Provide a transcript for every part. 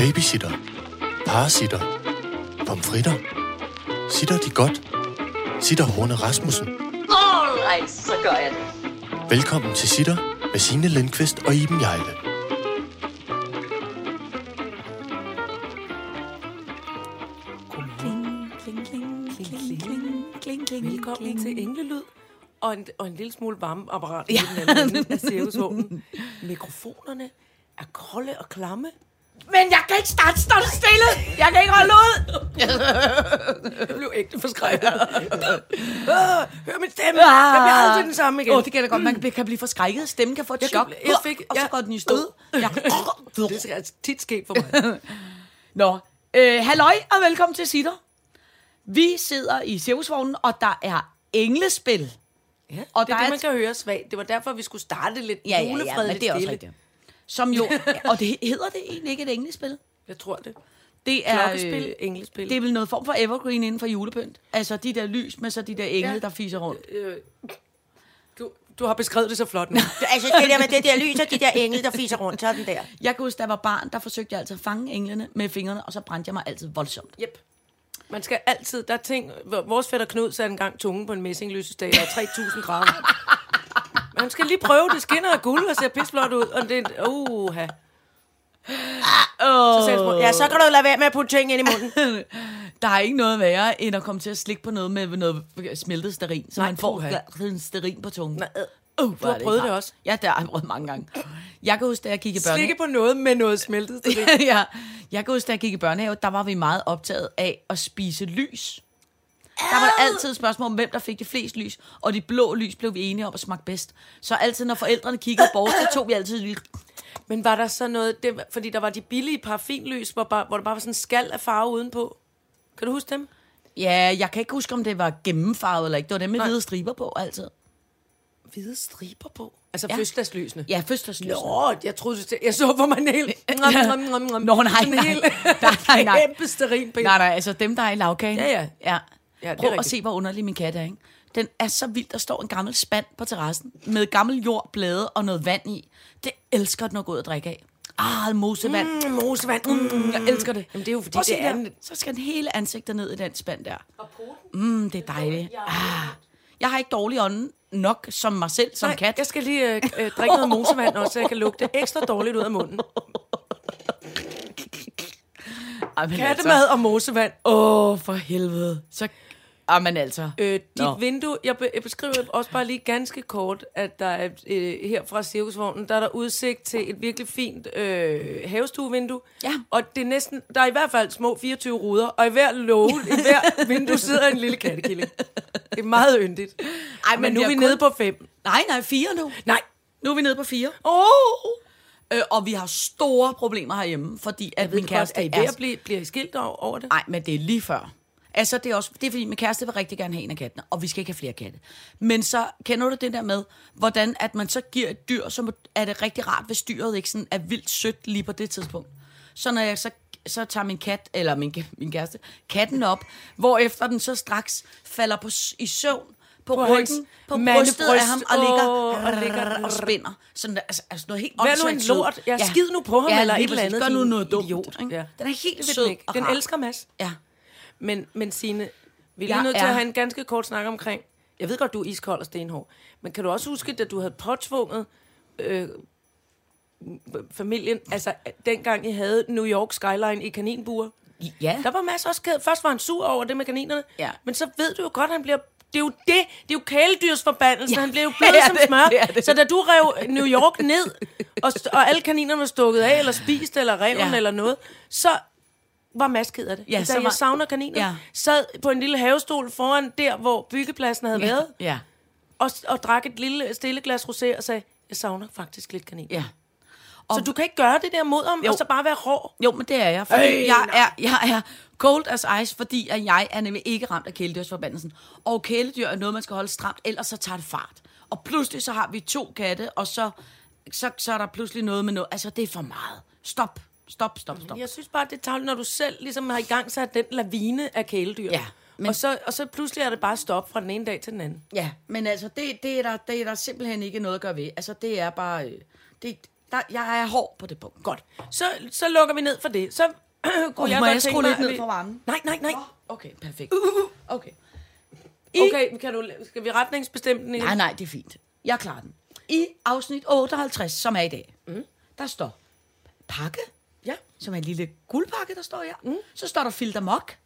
Babysitter. Parasitter. Pomfritter. Sitter de godt? Sitter Horne Rasmussen. Alright, så gør jeg det. Velkommen til Sitter med Signe Lindqvist og Iben Jejle. Kling, kling, kling, kling, kling, kling, kling. Velkommen til Englelyd. Og en, og en lille smule varmeapparat ja. i den anden ende af cirkusvognen. Mikrofonerne er kolde og klamme. Men jeg kan ikke starte, stå stille! Jeg kan ikke holde ud! jeg blev ægte forskrækket. Ah, Hør min stemme! Jeg bliver aldrig den samme igen. Åh, oh, det kan da godt. Man kan, blive forskrækket. Stemmen kan få et Jeg chok. kan- jeg fik- og så går den i stå. Ja. Det skal altså tit ske for mig. Nå, øh, halløj og velkommen til Sitter. Vi sidder i cirkusvognen, og der er englespil. Ja, Og det er det, man kan høre svagt. Det var derfor, vi skulle starte lidt Ja, ja, ja, men det er også rigtigt. Som jo, og det hedder det egentlig ikke et englespil. Jeg tror det. Det er, øh, englespil. det er vel noget form for evergreen inden for julepynt. Altså de der lys med så de der engle, Ja. der fiser rundt. Øh, du, du har beskrevet det så flot nu. Altså, det der med det der lys og de der engle, der fiser rundt, sådan der. Jeg kan huske, da jeg var barn, der forsøgte jeg altid at fange englene med fingrene, og så brændte jeg mig altid voldsomt. Yep. Man skal altid, der er ting, hvor- vores fætter Knud satte engang tungen på en messinglysestage og 3000 grader. Man skal lige prøve, det skinner af guld og ser pisflot ud, og det er, uh, Oh. så sagde Ja, så kan du lade være med at putte ting ind i munden. Der er ikke noget værre, end at komme til at slikke på noget med noget smeltet sterin, så Nej, man får en sterin på tungen. Nej, øh. Uh, Du har prøvet det også? Ja, det har jeg prøvet mange gange. Jeg kan huske, da jeg gik i børnehave. Slikke på noget med noget smeltet. stearin. ja, jeg kan huske, da jeg gik i børnehave, der var vi meget optaget af at spise lys. Der var altid et spørgsmål om, hvem der fik det flest lys, og de blå lys blev vi enige om at smage bedst. Så altid, når forældrene kiggede bort, så tog vi altid lige... Men var der så noget, det, fordi der var de billige parfinlys, hvor, bare, hvor der bare var sådan en skal af farve udenpå. Kan du huske dem? Ja, jeg kan ikke huske, om det var gennemfarvet eller ikke. Det var dem med Nej. hvide striber på, altid. Hvide striber på. Altså Ja. ja. fødselsdagslysene. Ja, fødselsdagslys. Nå, jeg troede, du- jeg så på mig en hel... Nom, nom, nom, nom. Nå, nej, nej. Nej, nej, nej. Kæmpe. Nej, nej, altså dem, der er i lavkagen. Ja, ja. ja. Ja, Prøv at se, hvor underlig min kat er, ikke? Den er så vild, der står en gammel spand på terrassen med gammel jord, blade og noget vand i. Det elsker den at gå ud og drikke af. Ah, mosevand. Mm, mosevand. Mm. Jeg elsker det. Jamen, det er jo fordi, Prøv at se det er der. en- Så skal den hele ansigtet ned i den spand der. Mm, det er dejligt. Ah. Jeg har ikke dårlig ånden nok som mig selv, som Nej, kat. jeg skal lige øh, øh, drikke noget mosevand også, så jeg kan lugte ekstra dårligt ud af munden. Ej, men Kattemad og mosevand. Åh, oh, for helvede. Så... Ah, men altså. Øh, dit Nå. vindue, jeg, be, jeg beskriver også bare lige ganske kort, at der er øh, her fra cirkusvognen, der er der udsigt til et virkelig fint øh, havestuevindue. Ja. Og det er næsten, der er i hvert fald små 24 ruder, og i hver låge, i hver vindue sidder en lille kattekilling. Det er meget yndigt. Ej, Men nu vi er vi har nede kun- på fem. Nej, nej, fire nu. Nej. Nu er vi nede på fire. Åh! Oh! Øh, og vi har store problemer herhjemme, fordi at min kæreste er I ved at blive, bliver I skilt over, over det? Nej, men det er lige før. Altså, det er, også, det er fordi, min kæreste vil rigtig gerne have en af kattene, og vi skal ikke have flere katte. Men så kender du det der med, hvordan at man så giver et dyr, så er det rigtig rart, hvis dyret ikke sådan er vildt sødt lige på det tidspunkt. Så når jeg så, så tager min kat, eller min, min kæreste, katten op, hvor efter den så straks falder på, i søvn på, på hans ryggen, på brystet af ham, og ligger, Åh, og ligger- og spænder. Sådan altså, altså noget helt Vær nu en lort. Jeg skid nu på ham, eller lige et eller andet, Gør nu noget dumt. idiot. Ikke? Ja. Den er helt sød den og elsker Mads. Ja. Men, men Signe, vi er lige nødt til at have en ganske kort snak omkring... Jeg ved godt, du er iskold og stenhård. Men kan du også huske, at du havde påtvunget øh, familien, altså dengang I havde New York Skyline i kaninbuer? Ja. Der var Mads også ked. Først var han sur over det med kaninerne. Ja. Men så ved du jo godt, at han bliver... Det er jo det. Det er jo kæledyrsforbandelse. Ja. Han blev jo blød Ja, som det- smør. det det. Så da du rev New York ned, og, og alle kaninerne var stukket af, eller spist, eller reven, Ja. eller noget, så var Mads ked af det. Ja, da så jeg var- savner kaniner, Ja. sad på en lille havestol foran der, hvor byggepladsen havde været, Ja. og, og drak et lille stille glas rosé og sagde, jeg savner faktisk lidt kanin. Ja. Så du kan ikke gøre det der mod ham, Jo. og så bare være hård. Jo, men det er jeg. Fordi Øj, jeg, er, jeg er cold as ice, fordi at jeg er nemlig ikke ramt af kæledyrsforbandelsen. Og kæledyr er noget, man skal holde stramt, ellers så tager det fart. Og pludselig så har vi to katte, og så, så, så er der pludselig noget med noget. Altså, det er for meget. Stop. Stop, stop, stop. Jeg synes bare, det er tavligt, når du selv ligesom har i gang sat den lavine af kæledyr. Ja, men-. Og, så, og så pludselig er det bare stop fra den ene dag til den anden. Ja, men altså, det, det, er der, det er der simpelthen ikke noget at gøre ved. Altså, det er bare... øh, Det, Der, jeg er hård på det punkt. Godt. Så, så lukker vi ned for det. Så kunne Oh, jeg må godt jeg tænke skrue mig, lidt ned for varmen? Nej, nej, nej. Okay, perfekt. Okay. Okay, kan du, skal vi retningsbestemme den igen? Nej, nej, det er fint. Jeg klarer den. I afsnit 58, som er i dag, mm. der står pakke, Ja. som er en lille guldpakke, der står her. Mm. Så står der filter mok,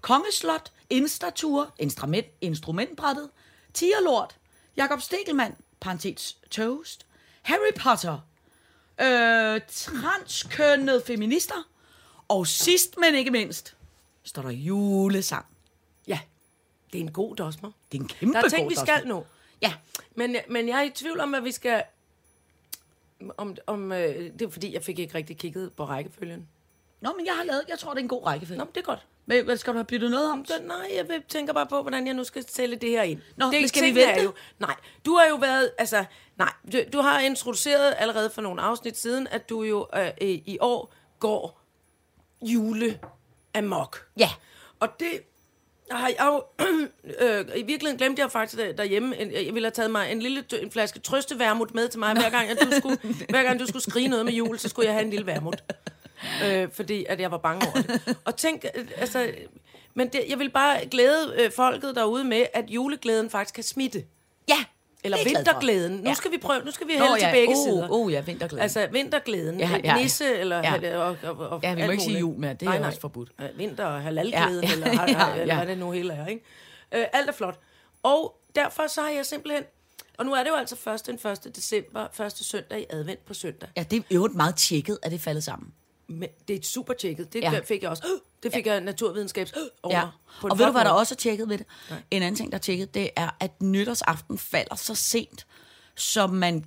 kongeslot, instatur, instrument, instrumentbrættet, tigerlort, Jakob Stegelmann, parentes toast, Harry Potter, øh, transkønnede feminister, og sidst, men ikke mindst, står der julesang. Ja. Det er en god dosmer. Det er en kæmpe Der er ting, god vi skal nå. Ja, Men, men jeg er i tvivl om, at vi skal... Om, om, øh, det er fordi, jeg fik ikke rigtig kigget på rækkefølgen. Nå, men jeg har lavet, jeg tror, det er en god rækkefølge. Nå, men det er godt. Men hvad skal du have byttet noget om? Så, nej, jeg tænker bare på, hvordan jeg nu skal sælge det her ind. Nå, det men skal vi vente? Jo, nej, du har jo været, altså, nej, du, du har introduceret allerede for nogle afsnit siden, at du jo øh, øh, i år går jule amok. Ja. Og det har jeg jo, øh, i virkeligheden glemte jeg faktisk der- derhjemme, en- jeg ville have taget mig en lille en flaske trøsteværmut med til mig, hver gang, at du skulle, hver gang du skulle skrige noget med jul, så skulle jeg have en lille værmut. Øh, fordi at jeg var bange over det. Og tænk, øh, altså, men det, jeg vil bare glæde øh, folket derude med, at juleglæden faktisk kan smitte. Ja. Eller er vinterglæden. Nu skal vi prøve, nu skal vi hælde til ja. begge Oh, sider. oh, ja, vinterglæden. Altså vinterglæden, Ja, ja, ja, ja. nisse eller... Ja. Og, og, og, Ja, vi må ikke sige jul mere, det er også forbudt. Vinter- og halalglæden, Ja, ja, eller, ja, eller hvad det nu hele er, ikke? Øh, alt er flot. Og derfor så har jeg simpelthen... Og nu er det jo altså først den 1. december, første søndag i advent på søndag. Ja, det er jo meget tjekket, at det faldet sammen. Men det er super tjekket. Det Ja. ja. fik jeg også. Det fik jeg naturvidenskabs over. Ja. Og ved du, hvad der også er tjekket ved det? En anden ting, der er tjekket, det er, at nytårsaften falder så sent, så man,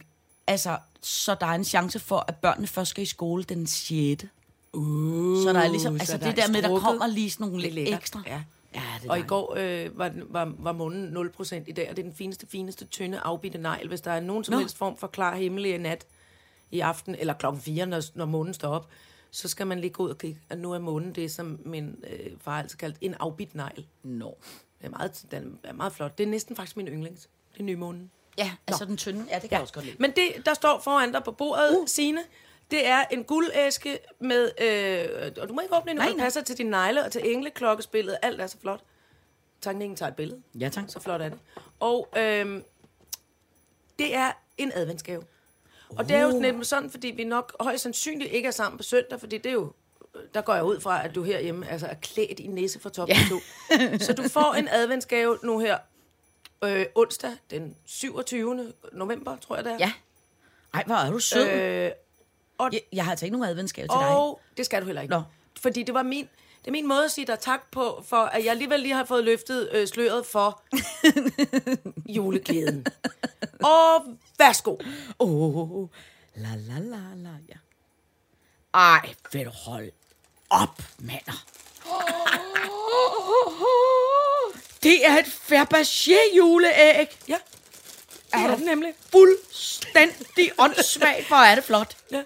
altså, så der er en chance for, at børnene først skal i skole den 6. Uh, så der er ligesom, så altså der det er der med, der kommer lige sådan nogle lidt ekstra. Ja. ja det Og i går øh, var, var, var månen 0% i dag, og det er den fineste, fineste, tynde, afbitte negl. Hvis der er nogen som Nå. helst form for klar himmel i nat i aften, eller klokken 4, når, når månen står op, så skal man lige gå ud og kigge, at nu er månen det, som min øh, far altid kaldte en afbidt negl. Nå. Det er meget, den er meget flot. Det er næsten faktisk min yndlings. Det er nye månen. Ja, altså den tynde, ja, det kan jeg også godt lide. Men det, der står foran dig på bordet, uh. Signe, det er en guldæske med, øh, og du må ikke åbne det nej. passer til dine negle og til engleklokkespillet. Alt er så flot. Tanken tager et billede. Ja, tak. Så flot er det. Og øh, det er en adventsgave. Og det er jo nemlig sådan, fordi vi nok højst sandsynligt ikke er sammen på søndag, fordi det er jo, der går jeg ud fra, at du herhjemme altså, er klædt i nisse fra top til to. Så du får en adventsgave nu her øh, onsdag den 27. november, tror jeg det er. Ja. Ej, hvor er du sød. Øh, og, jeg, jeg har altså ikke nogen adventsgave til dig. og det skal du heller ikke. Nå. Fordi det var min, det er min måde at sige dig tak på, for at jeg alligevel lige har fået løftet øh, sløret for juleglæden. og værsgo. Åh, oh, la la la la, ja. Ej, vil du holde op, mander. Det er et Fabergé juleæg. Ja, det er det nemlig. Fuldstændig åndssvagt. Hvor er det flot. Ja.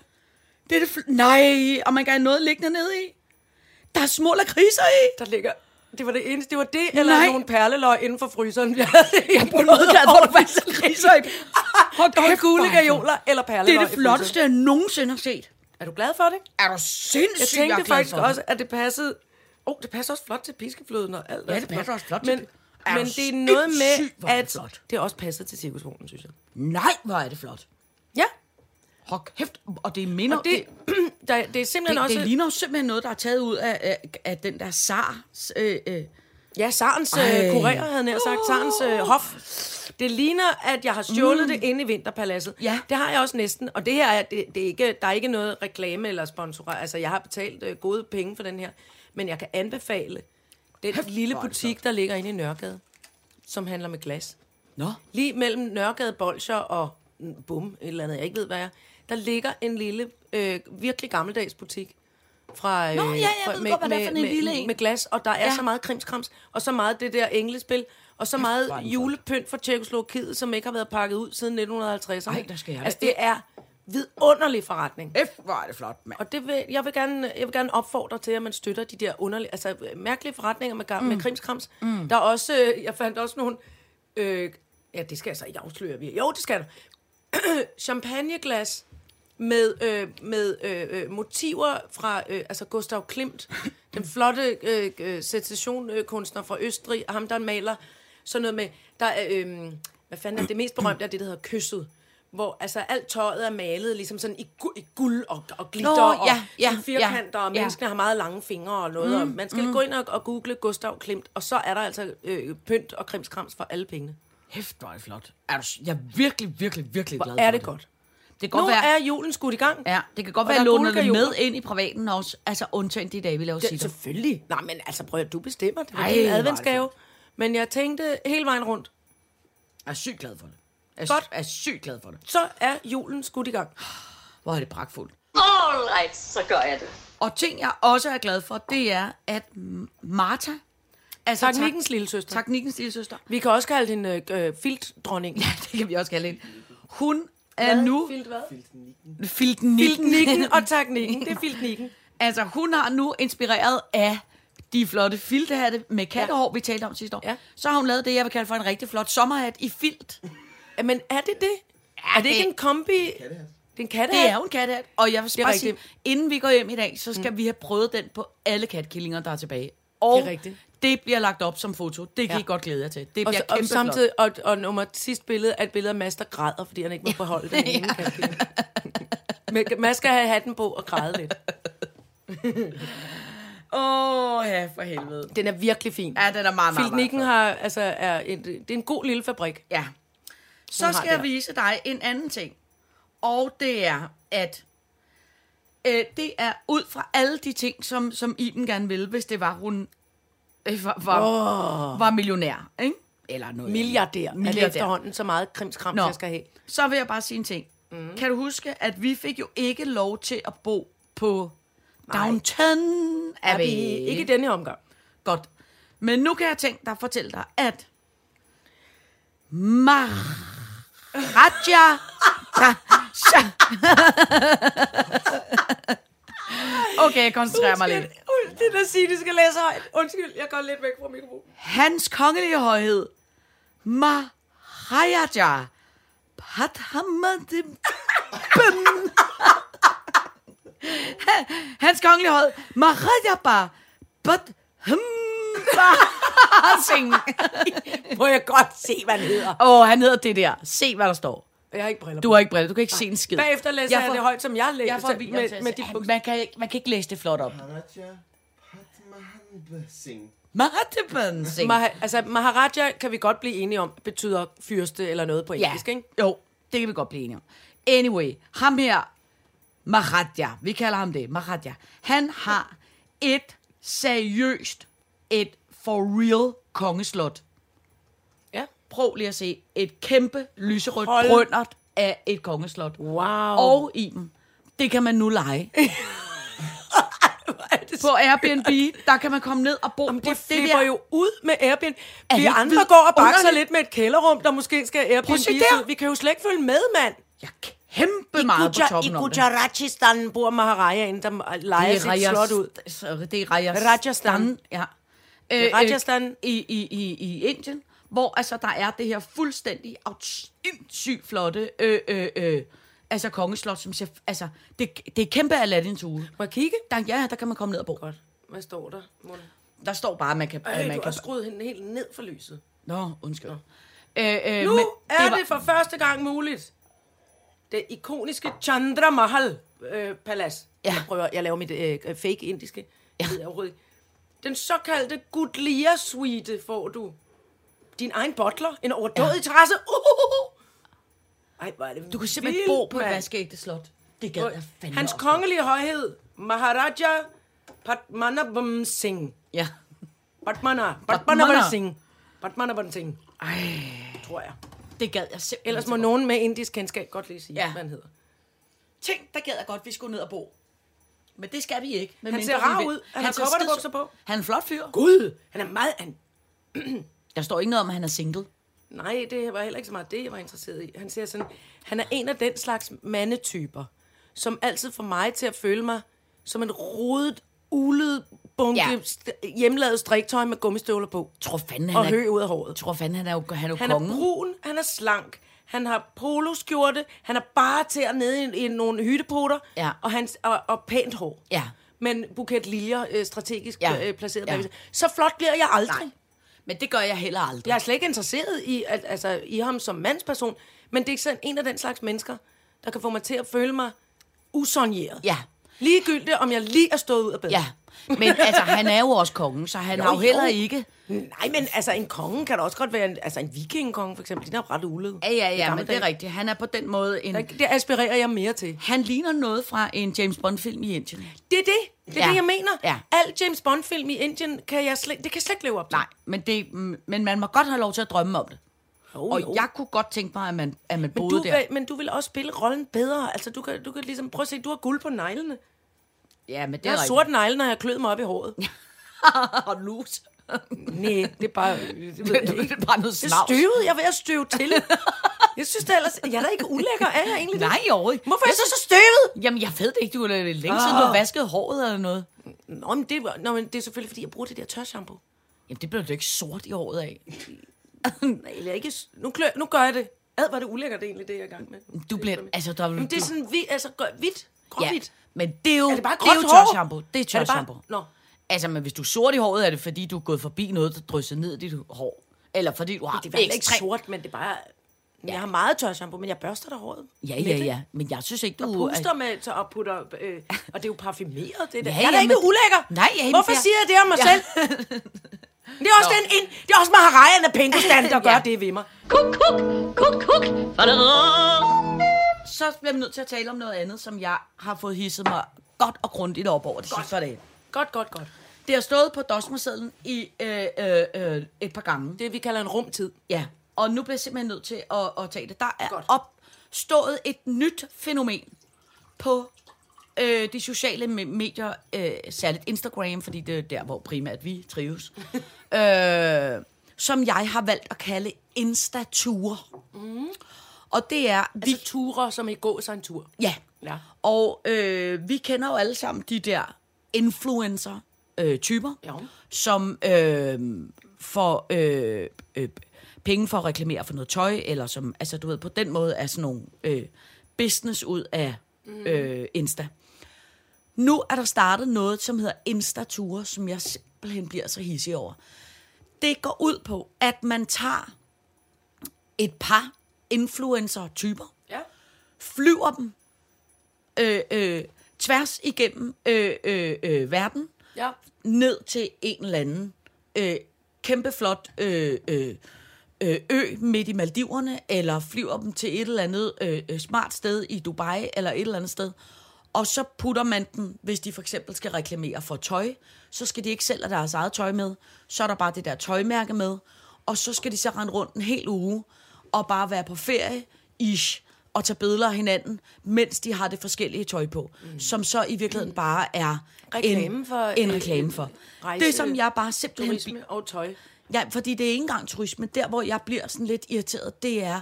Det er det fl- Nej, og man kan have noget liggende nede i. Der er små lakridser i. Der ligger... Det var det eneste. Det var det, eller Nej. nogle perleløg inden for fryseren. Jeg ikke På måde glad for, at der lakridser i. Hold kæft, gule er det gajoler eller Det perleløg er i det flotteste, jeg nogensinde har set. Er du glad for det? Er du sindssygt, Jeg tænkte jeg er faktisk det. også, at det passede... Åh, oh, det passer også flot til piskefløden og alt. Ja, er det passer også flot til Men, det. Er men det er noget med, er det at det også passer til cirkusvognen, synes jeg. Nej, hvor er det flot. Hold kæft, og det minder... og det, der, det er simpelthen det, også... det ligner jo simpelthen noget, der er taget ud af, af, af den der zar. Øh, øh. Ja, Sarens øh, kurér, havde jeg sagt. Sarens øh, hof. Det ligner, at jeg har stjålet mm. det inde i Vinterpaladset. Ja. Det har jeg også næsten. Og det her er, det, det er ikke, der er ikke noget reklame eller sponsor. Altså, jeg har betalt øh, gode penge for den her. Men jeg kan anbefale den Hæft, lille det butik, der ligger inde i Nørregade, som handler med glas. Nå, Lige mellem Nørregade Bolsjer og mm, Bum, et eller andet, jeg ikke ved, hvad er. Der ligger en lille, øh, virkelig gammeldags butik. Fra, øh, Nå, ja, jeg fra, ved godt, hvad det er for en med, med, en. med glas, og der er Ja. så meget krimskrams, og så meget det der englespil, og så meget julepynt fra Tjekoslovakiet, som ikke har været pakket ud siden 1950'erne. Ej, der skal jeg Altså, det er vidunderlig forretning. F, hvor er det flot, mand. Og det vil, jeg, vil gerne, jeg vil gerne opfordre til, at man støtter de der underlige, altså mærkelige forretninger med, mm. med krimskrams. Mm. Der er også, øh, jeg fandt også nogle, øh, ja, det skal jeg så ikke afsløre. vi- Jo, det skal du. Champagneglas med, øh, med øh, øh, motiver fra øh, altså Gustav Klimt, den flotte øh, øh, sensationkunstner fra Østrig, ham der maler sådan noget med, der er, øh, hvad fanden er det mest berømte er det, der hedder Kysset, hvor altså alt tøjet er malet ligesom sådan i, gu- i guld og, og glitter Nå, og ja, ja, firkanter, og ja. menneskene har meget lange fingre og noget, mm, og man skal mm. gå ind og, og google Gustav Klimt, og så er der altså øh, pynt og krimskrams for alle pengene. Hæft, hvor er det flot. Er du, jeg er virkelig, virkelig, virkelig glad Hvor er for det godt. Det kan Nu godt være, er julen skudt i gang. ja, det kan godt være, at jeg låner det med ind i privaten også. Altså undtagen de dage, vi laver Det, sitter. selvfølgelig. Nej, men altså prøv at du bestemmer. Det er Ej, hvor er det adventsgave. Men jeg tænkte hele vejen rundt, Jeg er sygt glad for det. Jeg er, Godt. jeg er sygt glad for det. så er julen skudt i gang. Hvor er det pragtfuldt. Alright, så gør jeg det. Og ting, jeg også er glad for, det er, at Martha... Altså, Teknikkens lille søster. Teknikkens lille søster. Vi kan også kalde hende øh, øh, filtdronning. Ja, Det kan vi også kalde hende. Hun er nu... Filt hvad? Filtnikken. Filtnikken og teknikken. Det er filtnikken. Altså, hun har nu inspireret af de flotte filtehatte med kattehår, vi talte om sidste år. Ja. Så har hun lavet det, jeg vil kalde for en rigtig flot sommerhat i filt. Men er det det? er det ikke en kombi? Det er en kattehat. Det er jo en kattehat. Og jeg vil er bare sige, inden vi går hjem i dag, så skal mm. vi have prøvet den på alle katkillinger, der er tilbage. Og Det er rigtigt. Det bliver lagt op som foto. Det kan Ja. I godt glæde jer til. Det Og, bliver og kæmpe samtidig, og, og nummer sidste billede er et billede af Mads, der græder, fordi han ikke må beholde den ene. Men Mads skal have hatten på og græde lidt. Åh, oh, ja, for helvede. Den er virkelig fin. Ja, den er meget, meget, meget Filtnikken har, altså, er en, det er en god lille fabrik. Ja. Så Hun skal jeg vise dig en anden ting. Og det er, at øh, det er ud fra alle de ting, som, som Iben gerne ville, hvis det var, hun var, var, oh. var millionær. Ikke? Eller noget. Milliardær. Er det Milliardær. efterhånden så meget krimskrams, Nå, jeg skal have? så vil jeg bare sige en ting. Mm. Kan du huske, at vi fik jo ikke lov til at bo på Downton Er Abbey? ikke i denne omgang? Godt. Men nu kan jeg tænke dig at fortælle dig, at Maharaja... okay, jeg koncentrerer mig lidt. Det der sige, det skal læse højt. Undskyld, jeg går lidt væk fra mikrofonen. Hans kongelige højhed, Maharaja Padhamadibben. Hans kongelige højhed, Maharaja Singh. Må jeg godt se, hvad han hedder. Åh, oh, han hedder det der. Se, hvad der står. Jeg har ikke briller Du har ikke briller, du kan ikke se en skid. Bagefter læser jeg, jeg det højt, som jeg læser. Jeg får med, med, med de, man, kan, ikke- man kan ikke læse det flot op. Padmahan Singh. Maha, altså, Maharaja kan vi godt blive enige om, betyder fyrste eller noget på engelsk, ikke? Jo, det kan vi godt blive enige om. Anyway, ham her, Maharaja, vi kalder ham det, Maharaja, han har et seriøst, et for real kongeslot. Prøv lige at se et kæmpe lyserødt Hold. brøndert af et kongeslot. Wow. Og Iben, det kan man nu lege. På Airbnb, der kan man komme ned og bo Jamen, på det det flipper der. jo ud med Airbnb. Er Vi andre går og bakser vidunderligt? lidt med et kælderrum, der måske skal Airbnb. der. Vi kan jo slet ikke følge med, mand. Jeg kæmpe meget på Guja- toppen I. Gujarachistan bor Maharajaen, der leger sit slot ud. ud. Det er Rajasthan. Rajasthan. Ja. Øh, Rajasthan. Øh, i, i, i, I Indien, hvor altså der er det her fuldstændig sygt flotte øh, øh, øh, altså kongeslot, som ser, altså, det, det er kæmpe Aladdins hule. Må jeg kigge? Der, ja, der kan man komme ned og bo. Godt. Hvad står der? Mon? Der står bare, at man kan... At man du kan har skruet hende helt ned for lyset. Nå, undskyld. Øh, øh, Nu men er var- det for første gang muligt. Det ikoniske Chandra Mahal øh, palads. Ja. Jeg prøver, jeg laver mit øh, fake indiske. Ja. Jeg ved. Den såkaldte Gudlia suite får du. Din egen butler. En overdådig ja. terrasse. Uh! Ej, hvor er det Du kan simpelthen vildt, bo på et mand. vaskeægte slot. Det gad jeg fandme Hans også. kongelige højhed, Maharaja Padmanabham Singh. Ja. Padmana. Padmana. Padmanabham Singh. Padmanabham Singh. Ej. Tror jeg. Det gad jeg simpelthen Ellers så må godt. nogen med indisk kendskab godt lige sige, Ja. ja. hvad han hedder. Tænk, der gad jeg godt, vi skulle ned og bo. Men det skal vi ikke. Han medmindre ser rar ud. Han har ser cowboybukser skide- på. Han er en flot fyr. Gud, han er meget... Han, Der står ikke noget om, at han er single. nej, det var heller ikke så meget det, jeg var interesseret i. Han ser sådan... Han er en af den slags mandetyper, som altid får mig til at føle mig som en rodet, ulet bunke Ja. st- hjemmelavet striktøj med gummistøvler på. Tror fanden, han Og er, hø ud af håret. tror fanden, han er jo, han er jo Han er kongen. brun, han er slank, han har poloskjorte, han er bare til at nede i, i nogle hyttepoter, Ja. og, han, og, og pænt hår. Ja. Men buket liljer øh, strategisk Ja. øh, placeret Ja. ja. Så flot bliver jeg aldrig. Nej. Men det gør jeg heller aldrig. Jeg er slet ikke interesseret i, at, altså, i ham som mandsperson, men det er sådan en af den slags mennesker, der kan få mig til at føle mig usonjeret. Ja. Ligegyldigt, om jeg lige er stået ud af bed. Ja. Men altså, han er jo også kongen, så han Jo, har jo heller jo. ikke... Nej, men altså, en konge kan da også godt være en, altså, en vikingekonge, for eksempel. De er ret ulede. Ja, ja, ja, men det er rigtigt. Han er på den måde en... Der- Det aspirerer jeg mere til. Han ligner noget fra en James Bond-film i Indien. Det er det. Det er Ja. det, jeg mener. Ja. Al James Bond-film i Indien, kan jeg slet, det kan jeg slet ikke leve op til. Nej, men, det, men man må godt have lov til at drømme om det. Jo, Og jo. jeg kunne godt tænke mig, at man, at man men, boede du, der. men du vil også spille rollen bedre. Altså, du kan, du kan ligesom... Prøv at se, du har guld på neglene. Ja, men det Jeg er har rigtigt. sort negle, når jeg klød mig op i håret. og lus. Nej, det er bare... Det, jeg det ikke. er bare noget Det snavs. støvet. Jeg er ved at støve til. Jeg synes da ellers... Jeg er da ikke ulækker, er jeg egentlig det? Nej, overhovedet. Hvorfor er jeg så så støvet? Jamen, jeg ved det ikke. Du er længe siden, du har vasket håret eller noget. Nå, men det, var- nå, men det er selvfølgelig, fordi jeg bruger det der tørshampoo. Jamen, det bliver du ikke sort i håret af. Nej, eller ikke... Nu, klør, nu gør jeg det. Ad, var det ulækkert egentlig, det jeg er i gang med. Du bliver... Altså, der, Men det er sådan hvid, altså hvidt. ja, Gråhvidt. men det er jo, Er det bare det er jo gråt tørshampoo. Det er det tørshampoo. Nå. Altså, men hvis du er sort i håret, er det fordi, du er gået forbi noget, der drysser ned i dit hår. Eller fordi du har Det er vel ikke sort, men det er bare... Jeg har meget tørshampoo, men jeg børster der håret. Ja, ja, det. ja. Men jeg synes ikke, Og du... puster med, så og putter, øh, og det er jo parfumeret, det der. Ja, jeg er da ja, ikke men- ulækker. Nej, ja, Hvorfor jeg- siger jeg det om mig Ja. selv? Det er også, den, en, det er også Maharajan af Pinkostand, der gør Ja. det ved mig. Kuk, kuk, kuk, kuk. Så bliver vi nødt til at tale om noget andet, som jeg har fået hisset mig godt og grundigt op over de sidste par dage. Godt, godt, godt. Det har stået på dosmersedlen i øh, øh, øh, et par gange. Det vi kalder en rumtid. Ja, og nu bliver jeg simpelthen nødt til at, at tage det. Der er Godt. opstået et nyt fænomen på øh, de sociale me- medier, øh, særligt Instagram, fordi det er der, hvor primært vi trives, øh, som jeg har valgt at kalde Instature. Mm. Og det er... Vi, Altså ture, som i gå sig en tur. ja. Ja. Og øh, vi kender jo alle sammen de der influencer-typer, Ja. som øh, får øh, øh, penge for at reklamere for noget tøj, eller som, altså du ved, på den måde er sådan nogle øh, business ud af øh, Insta. Nu er der startet noget, som hedder Instature, som jeg simpelthen bliver så hissig over. Det går ud på, at man tager et par influencer-typer, Ja. flyver dem øh, øh, tværs igennem øh, øh, øh, verden, Ja. ned til en eller anden øh, kæmpe flot øh, øh, øh, ø midt i Maldiverne, eller flyver dem til et eller andet øh, øh, smart sted i Dubai, eller et eller andet sted. Og så putter man den, hvis de for eksempel skal reklamere for tøj, så skal de ikke selv have deres eget tøj med. Så er der bare det der tøjmærke med. Og så skal de så rende rundt en hel uge, og bare være på ferie, ish, og tage billeder af hinanden, mens de har det forskellige tøj på. Mm. Som så i virkeligheden bare er Reklame en, for, en øh, reklame for. rejse- det, som jeg bare simpelthen... Turisme og tøj. Ja, fordi det er ikke engang turisme. Der, hvor jeg bliver sådan lidt irriteret, det er...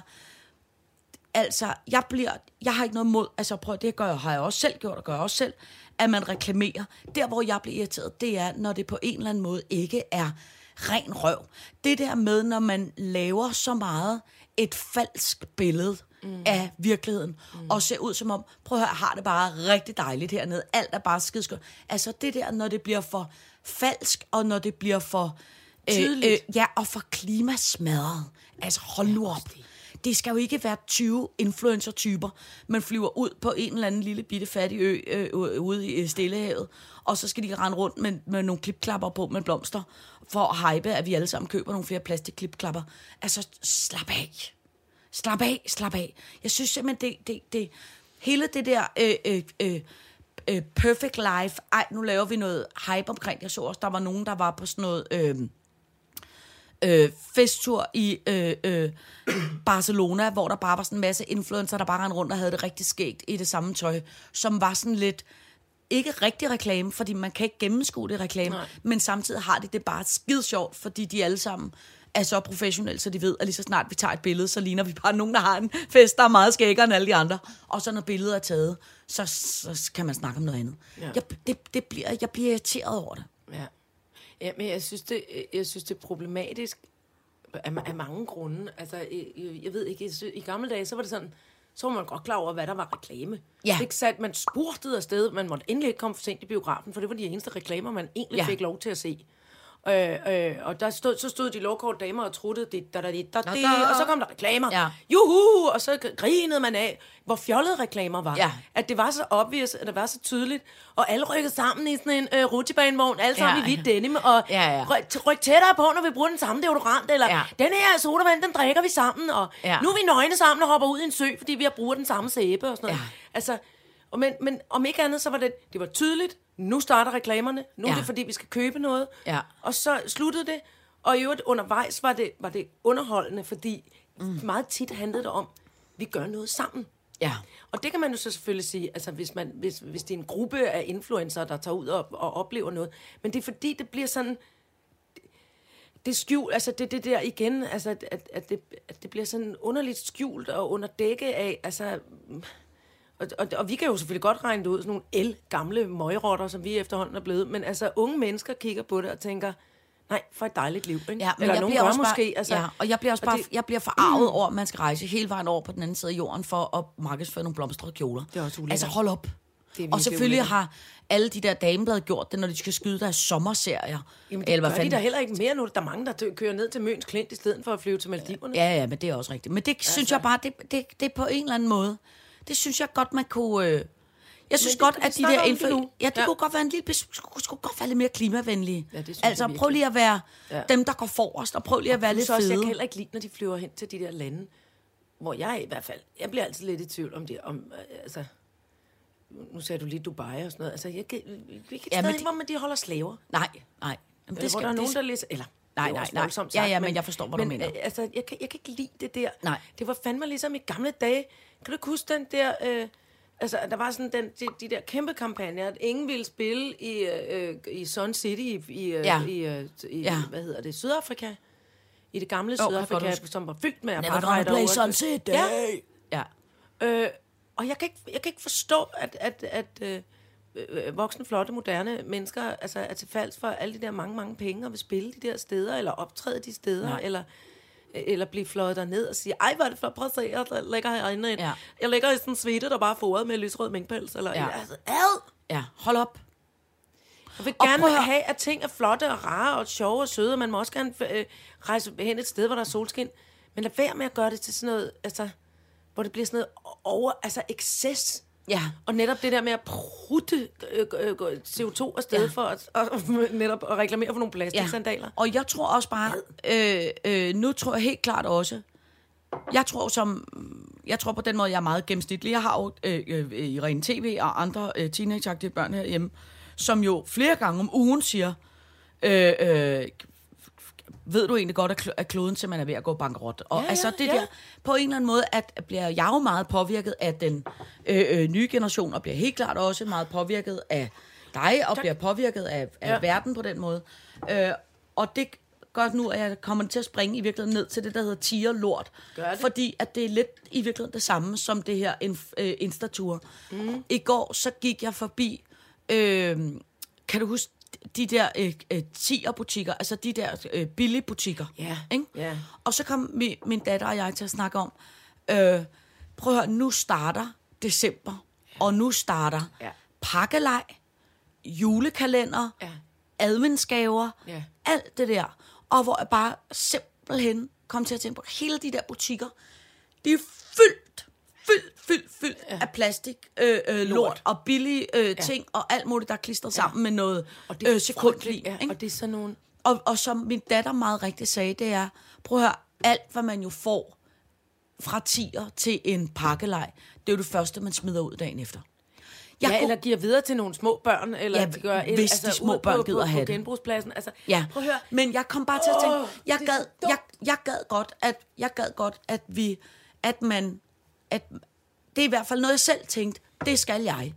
Altså, jeg bliver... Jeg har ikke noget mod... Altså, prøv, det gør jeg, har jeg også selv gjort, og gør jeg også selv, at man reklamerer. Der, hvor jeg bliver irriteret, det er, når det på en eller anden måde ikke er ren røv. Det der med, når man laver så meget et falsk billede mm. af virkeligheden, mm. og ser ud som om, prøv at høre, har det bare rigtig dejligt hernede. Alt er bare skidskørt. Altså, det der, når det bliver for falsk, og når det bliver for... Tydeligt. Øh, øh, ja, og for klimasmadret. Altså, hold nu op. Det skal jo ikke være 20 influencer-typer, man flyver ud på en eller anden lille bitte fattig ø øh, ude i øh, Stillehavet, og så skal de rende rundt med, med nogle klipklapper på med blomster, for at hype, at vi alle sammen køber nogle flere plastikklipklapper. Altså, slap af. Slap af, slap af. Jeg synes simpelthen, det, det, det hele det der øh, øh, øh, øh, perfect life, ej, nu laver vi noget hype omkring. Jeg så også, der var nogen, der var på sådan noget... Øh, øh, festtur i øh, øh, Barcelona, hvor der bare var sådan en masse influencer, der bare rendte rundt og havde det rigtig skægt i det samme tøj, som var sådan lidt ikke rigtig reklame, fordi man kan ikke gennemskue det reklame, Nej. men samtidig har de det bare skide sjovt, fordi de alle sammen er så professionelle, så de ved, at lige så snart vi tager et billede, så ligner vi bare nogen, der har en fest, der er meget skæggere end alle de andre. Og så når billedet er taget, så, så kan man snakke om noget andet. Ja. Jeg, det, det bliver, jeg bliver irriteret over det. Ja. ja, men jeg synes, det, jeg synes, det er problematisk, af, af mange grunde. Altså, jeg, jeg ved ikke, i, i gamle dage, så var det sådan, så var man godt klar over, hvad der var reklame. Ja. Ikke sat, man spurtede afsted, man måtte endelig ikke komme for sent i biografen, for det var de eneste reklamer, man egentlig ja. fik lov til at se. Øh, øh, og der stod, så stod de lovkort damer og truttede det, da, da, da, da, og så kom der reklamer. Ja. Juhu! Og så grinede man af, hvor fjollede reklamer var. Ja. At det var så obvious, at det var så tydeligt. Og alle rykkede sammen i sådan en øh, rutsjebanevogn, alle sammen Ja. i hvidt denim, og Ja, ja. Ryk, ryk tættere på, når vi bruger den samme deodorant, eller Ja. den her sodavand, den drikker vi sammen, og Ja. nu er vi nøgne sammen og hopper ud i en sø, fordi vi har brugt den samme sæbe og sådan noget. Ja. Altså, og men, men om ikke andet, så var det, det var tydeligt, nu starter reklamerne, nu ja. er det fordi, vi skal købe noget, Ja. og så sluttede det, og i øvrigt undervejs var det, var det underholdende, fordi mm. meget tit handlede det om, vi gør noget sammen. Ja. Og det kan man jo så selvfølgelig sige, altså hvis, man, hvis, hvis det er en gruppe af influencer, der tager ud og, og oplever noget. Men det er fordi, det bliver sådan... Det skjult, altså det, det der igen, altså at, at, at, det, at det bliver sådan underligt skjult og under dække af, altså... Og, og, og vi kan jo selvfølgelig godt regne det ud, sådan nogle el gamle møgrotter, som vi efterhånden er blevet. Men altså, unge mennesker kigger på det og tænker, nej, for et dejligt liv, ikke? Ja, men Eller jeg nogen bliver også bare, måske. Altså, ja, og jeg bliver også og bare, det- jeg bliver forarvet over, at man skal rejse hele vejen over på den anden side af jorden for at markedsføre nogle blomstrede kjoler. Det er også ulækkert. Altså hold op. Og selvfølgelig ulækkert. har alle de der dameblade gjort det, når de skal skyde deres sommerserier. Jamen, det Eller hvad gør de da heller ikke mere nu. Der er mange, der tø- kører ned til Møns Klint, i stedet for at flyve til Maldiverne. Ja, ja, men det er også rigtigt. Men det altså. synes jeg bare, det, det, det er på en eller anden måde. Det synes jeg godt, man kunne... Øh, jeg synes det godt, at de der info... nu. Ja, det Ja. kunne godt være en lille... Skulle, skulle godt være lidt mere klimavenlige. Ja, det altså, prøv lige at være Ja. dem, der går forrest, og prøv lige at være lidt Så også, jeg kan heller ikke lide, når de flyver hen til de der lande, hvor jeg i hvert fald, jeg bliver altid lidt i tvivl om det, om, øh, altså, nu sagde du lige Dubai og sådan noget, altså, jeg kan, vi kan Ja, men stadig, det- hvor man de holder slaver. Nej, nej. Jamen, Det hvor der er nogen, der læser, eller, Nej, nej, nej. voldsomt Ja, sagt, ja, men jeg forstår, hvad du men, mener. øh, Altså, jeg kan, jeg kan ikke lide det der. Nej. Det var fandme ligesom i gamle dage. Kan du ikke huske den der... Øh, altså, der var sådan den, de, de der kæmpe kampagner, at ingen ville spille i, øh, i Sun City i, i, Ja. ja. i, øh, i Ja. hvad hedder det, Sydafrika. I det gamle godt Sydafrika, som var fyldt med Never apartheid. play over- Sun City. Ja. Ja. Øh, og jeg kan, ikke, jeg kan ikke forstå, at, at, at øh, øh, voksne, flotte, moderne mennesker altså, er til falds for alle de der mange, mange penge og vil spille de der steder, eller optræde de steder, Nej. eller eller blive fløjet derned og sige, ej, hvor er det flot, prøv at se, jeg ligger herinde. Ja. Jeg ligger i sådan en svite, der bare er foret med lysrød minkpels. Eller, Ja. altså, ad! Ja, hold op. Jeg vil Og gerne høre- have, at ting er flotte og rare og sjove og søde. Man må også gerne øh, rejse hen et sted, hvor der er solskin. Men lad være med at gøre det til sådan noget, altså, hvor det bliver sådan noget over, altså excess. Ja. Og netop det der med at prutte øh, øh, øh, CO2 afsted Ja. ja. for at, og, netop at reklamere for nogle plastiksandaler. Og jeg tror også bare, øh, øh, nu tror jeg helt klart også, jeg tror som, jeg tror på den måde, jeg er meget gennemsnitlig. Jeg har jo øh, øh, Irene TV og andre øh, teenageagtige børn herhjemme, som jo flere gange om ugen siger, øh, øh, ved du egentlig godt, at, kl- at kloden simpelthen er ved at gå bankerot. Og Ja, altså det ja. der, på en eller anden måde, at bliver jeg jo meget påvirket af den øh, øh, nye generation, og bliver helt klart også meget påvirket af dig, og bliver påvirket af, af ja. Verden på den måde. Øh, og det gør nu, at jeg kommer til at springe i virkeligheden ned til det, der hedder tiger lort. Fordi at det er lidt i virkeligheden det samme som det her inf- øh, Instatur. Mm. I går så gik jeg forbi, øh, kan du huske, de der øh, øh, tiger-butikker, altså de der øh, billige butikker. Ja, Ikke? ja. Og så kom min, min datter og jeg til at snakke om, øh, prøv at høre, nu starter december, og nu starter Ja. pakkelej, julekalender, Ja. adventsgaver, Ja. alt det der. Og hvor jeg bare simpelthen kom til at tænke på, hele de der butikker, de er fyldt, fyldt, fyldt, fyldt ja. af plastik, øh, øh, lort. Og billige øh, ting, og alt muligt, der er klistret sammen med noget øh, frygteligt, sekundlig. ja, ikke? og det er sådan nogle... Og, og som min datter meget rigtigt sagde, det er, prøv at høre, alt hvad man jo får fra tiger til en pakkelej, det er jo det første, man smider ud dagen efter. Jeg ja, kunne- eller giver videre til nogle små børn, eller Ja, de gør et- hvis de små børn på, gider på, have på genbrugspladsen. Altså, Ja, prøv at høre. men jeg kom bare til at tænke, Åh, jeg gad, jeg, jeg gad godt, at jeg gad godt, at vi, at man, at det er i hvert fald noget, jeg selv tænkte, det skal jeg.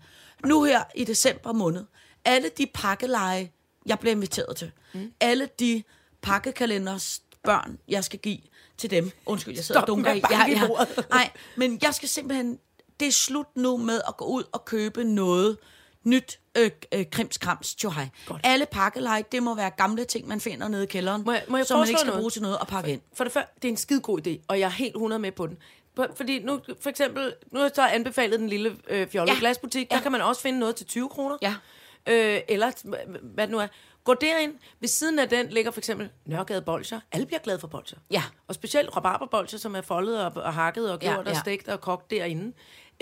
Nu her i december måned, alle de pakkeleje, jeg bliver inviteret til, mm. alle de pakkekalenders børn, jeg skal give til dem. Undskyld, jeg sidder Stop og dunker i. Jeg- jeg-. Nej, men jeg skal simpelthen, det er slut nu med at gå ud og købe noget, nyt øh, øh, krimskrams tjohej. Alle pakkeleje, det må være gamle ting, man finder nede i kælderen, Må jeg- må jeg som man ikke skal noget? bruge til noget at pakke ind. For det første, det er en skide god idé, og jeg er helt 100 med på den. Fordi nu, for eksempel, nu har jeg så anbefalet den lille øh, fjollede Ja. ja. glasbutik. Der Ja. kan man også finde noget til 20 kroner. Ja. Øh, eller hvad det nu er. Gå derind. Ved siden af den ligger for eksempel Nørregade Bolcher. Alle bliver glade for bolcher. Ja. Og specielt rabarberbolcher, som er foldet og, og hakket og Ja, gjort ja. og stegt og kogt derinde.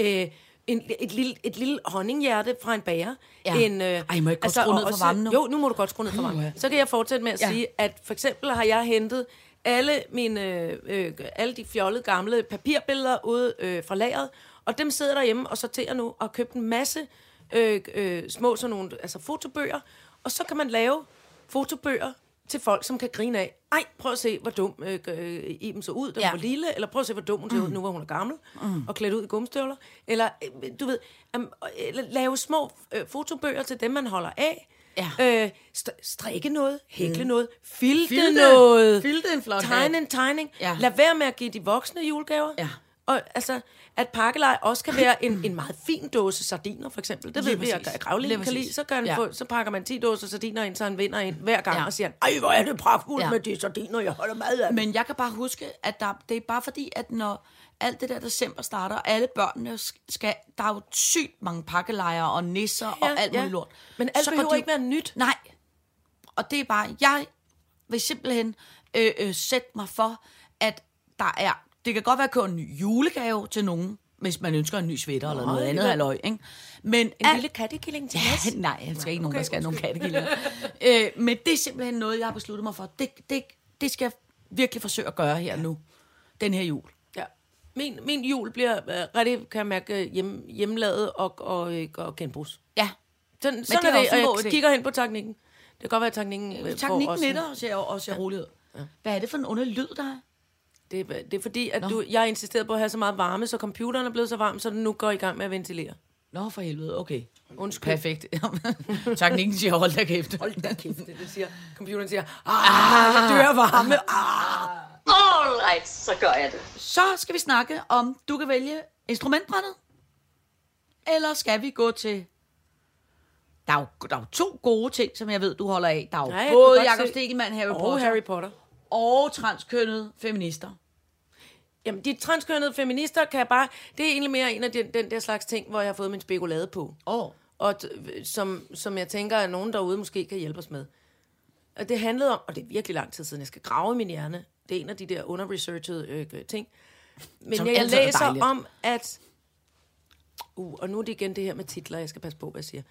Øh, en, et, lille, et lille honninghjerte fra en bager. Ja. En, øh, Ej, må jeg godt skrue og ned for varmen nu? Jo, nu må du godt skrue ned for varmen. Så kan jeg fortsætte med at Ja. sige, at for eksempel har jeg hentet alle mine øh, alle de fjollede gamle papirbilleder ude øh, fra lageret, og dem sidder derhjemme og sorterer nu, og har købt en masse øh, øh, små sådan nogle, altså fotobøger, og så kan man lave fotobøger til folk, som kan grine af. Ej, prøv at se, hvor dum øh, øh, Iben så ud, da hun Ja. var lille, eller prøv at se, hvor dum hun ser ud, nu hvor hun er gammel, mm. og klædt ud i gummistøvler. Eller, øh, du ved, um, eller lave små øh, fotobøger til dem, man holder af. Ja. Øh, st- strikke noget, hækle mm. noget, filte, Filte. noget. Filte en flot Tegne en tegning. Ja. Lad være med at give de voksne julegaver. Ja. Og altså, at pakkelej også kan være en, en meget fin dåse sardiner, for eksempel. Det ved vi, at Gravlin kan lide. Så, kan Ja. få, så pakker man 10 dåser sardiner ind, så han vinder ind hver gang, Ja. og siger, ej, hvor er det pragtfuldt ja. med de sardiner, jeg holder meget af. Men jeg kan bare huske, at der, det er bare fordi, at når alt det der december starter, og alle børnene skal, der er jo sygt mange pakkelejre og nisser ja, og alt muligt lort. Men alt Så behøver de- ikke være nyt. Nej. Og det er bare, jeg vil simpelthen øh, øh, sætte mig for, at der er, det kan godt være kun en ny julegave til nogen, hvis man ønsker en ny sweater eller noget det andet halvøj, ikke? Men En alt- lille kattekilling til Ja, os. nej, jeg skal ikke nogen, der skal have nogen kattekillinger. øh, men det er simpelthen noget, jeg har besluttet mig for. Det, det, det skal jeg virkelig forsøge at gøre her nu, den her jul. Ja. Min, min jul bliver øh, rigtig, kan jeg mærke, hjem, hjemmelavet og, og, øh, og genbrugs. Ja, Sådan, sådan det er er det, og jeg idé. kigger hen på teknikken. Det kan godt være, at teknikken øh, teknikken nitter ser også ser rolig ud. Hvad er det for en underlig lyd, der er? Det, er- det er fordi, at du, jeg har insisteret på at have så meget varme, så computeren er blevet så varm, så den nu går i gang med at ventilere. Nå, for helvede, okay. Undskyld. Perfekt. teknikken siger, hold da kæft. Hold da kæft, det, det siger. Computeren siger, ah, jeg dør af varme. Ah. All right, så gør jeg det. Så skal vi snakke om, du kan vælge instrumentbrættet, eller skal vi gå til... Der er, jo, der er jo to gode ting, som jeg ved, du holder af. Der er jo Nej, både Jakob Stegelmann, Harry Og Potter Harry Potter. og transkønnede feminister. Jamen, de transkønnede feminister kan jeg bare... Det er egentlig mere en af den, den der slags ting, hvor jeg har fået min spekulade på. Åh. Oh. Og t- som, som jeg tænker, at nogen derude måske kan hjælpe os med. Og det handlede om, og det er virkelig lang tid siden, jeg skal grave i min hjerne. Det er en af de der underresearchede øh, ting. Men Som jeg, er læser dejligt. om, at... Uh, og nu er det igen det her med titler, jeg skal passe på, hvad jeg siger.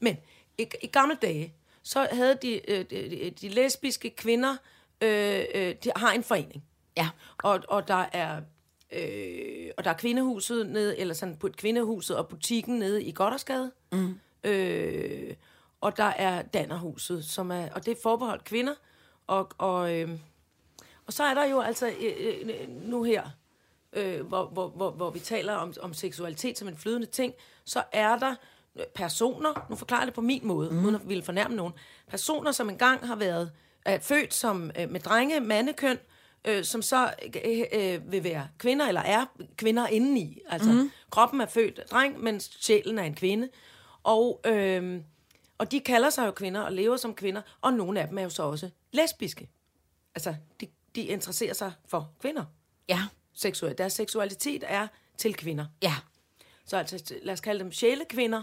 Men i, i gamle dage, så havde de, øh, de, de lesbiske kvinder, øh, øh, de har en forening. Ja. Og, og der er øh, og der er kvindehuset nede, eller sådan på kvindehuset og butikken nede i Goddersgade. Mm. Øh, og der er Dannerhuset, som er, og det er forbeholdt kvinder. Og, og, øh, og så er der jo altså øh, øh, nu her, øh, hvor, hvor, hvor, hvor vi taler om, om seksualitet som en flydende ting, så er der personer, nu forklarer jeg det på min måde, mm. uden at ville fornærme nogen, personer, som engang har været er født som øh, med drenge, mandekøn, øh, som så øh, øh, vil være kvinder, eller er kvinder indeni. Altså, mm. kroppen er født af dreng, men sjælen er en kvinde. Og, øh, og de kalder sig jo kvinder og lever som kvinder, og nogle af dem er jo så også lesbiske. Altså, de, de interesserer sig for kvinder. Ja. Seksuel. Deres seksualitet er til kvinder. Ja. Så altså, lad os kalde dem sjælekvinder,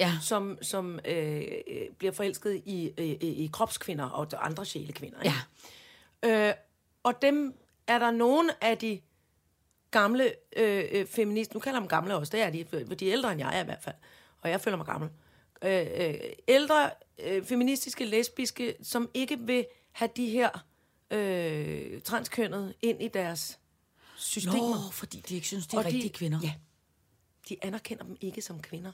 Ja. som, som øh, øh, bliver forelsket i, øh, i, kropskvinder og andre sjælekvinder. ikke? Ja. Øh, og dem er der nogle af de gamle øh, øh, feminister, nu kalder jeg dem gamle også, det er de, for de er ældre end jeg er i hvert fald, og jeg føler mig gammel. Øh, øh, ældre øh, feministiske, lesbiske, som ikke vil have de her øh, transkønnede ind i deres systemer. Nå, fordi de ikke synes, de er Og de- rigtige kvinder. Ja. De anerkender dem ikke som kvinder.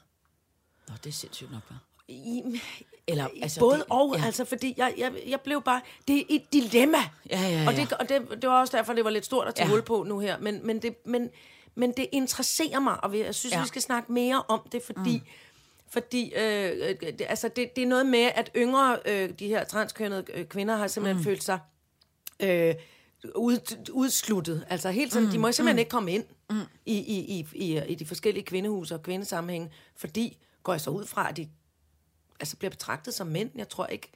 Nå, det er sindssygt nok, hva'? I, Eller, altså, Både det- og, ja. altså, fordi jeg, jeg, jeg blev bare... Det er et dilemma. Ja, ja, ja. Og, det, og det, det var også derfor, det var lidt stort at tage Ja. hul på nu her. Men, men, det, men, men det interesserer mig, og jeg synes, Ja. vi skal snakke mere om det, fordi... Mm. Fordi øh, øh, det, altså det, det er noget med, at yngre, øh, de her transkønnede øh, kvinder, har simpelthen mm. følt sig øh, ud, udsluttet. Altså helt sådan, mm. de må simpelthen mm. ikke komme ind mm. i, i, i, i, i de forskellige kvindehuse og kvindesammenhænge, fordi går jeg så ud fra, at de altså bliver betragtet som mænd. Jeg tror ikke,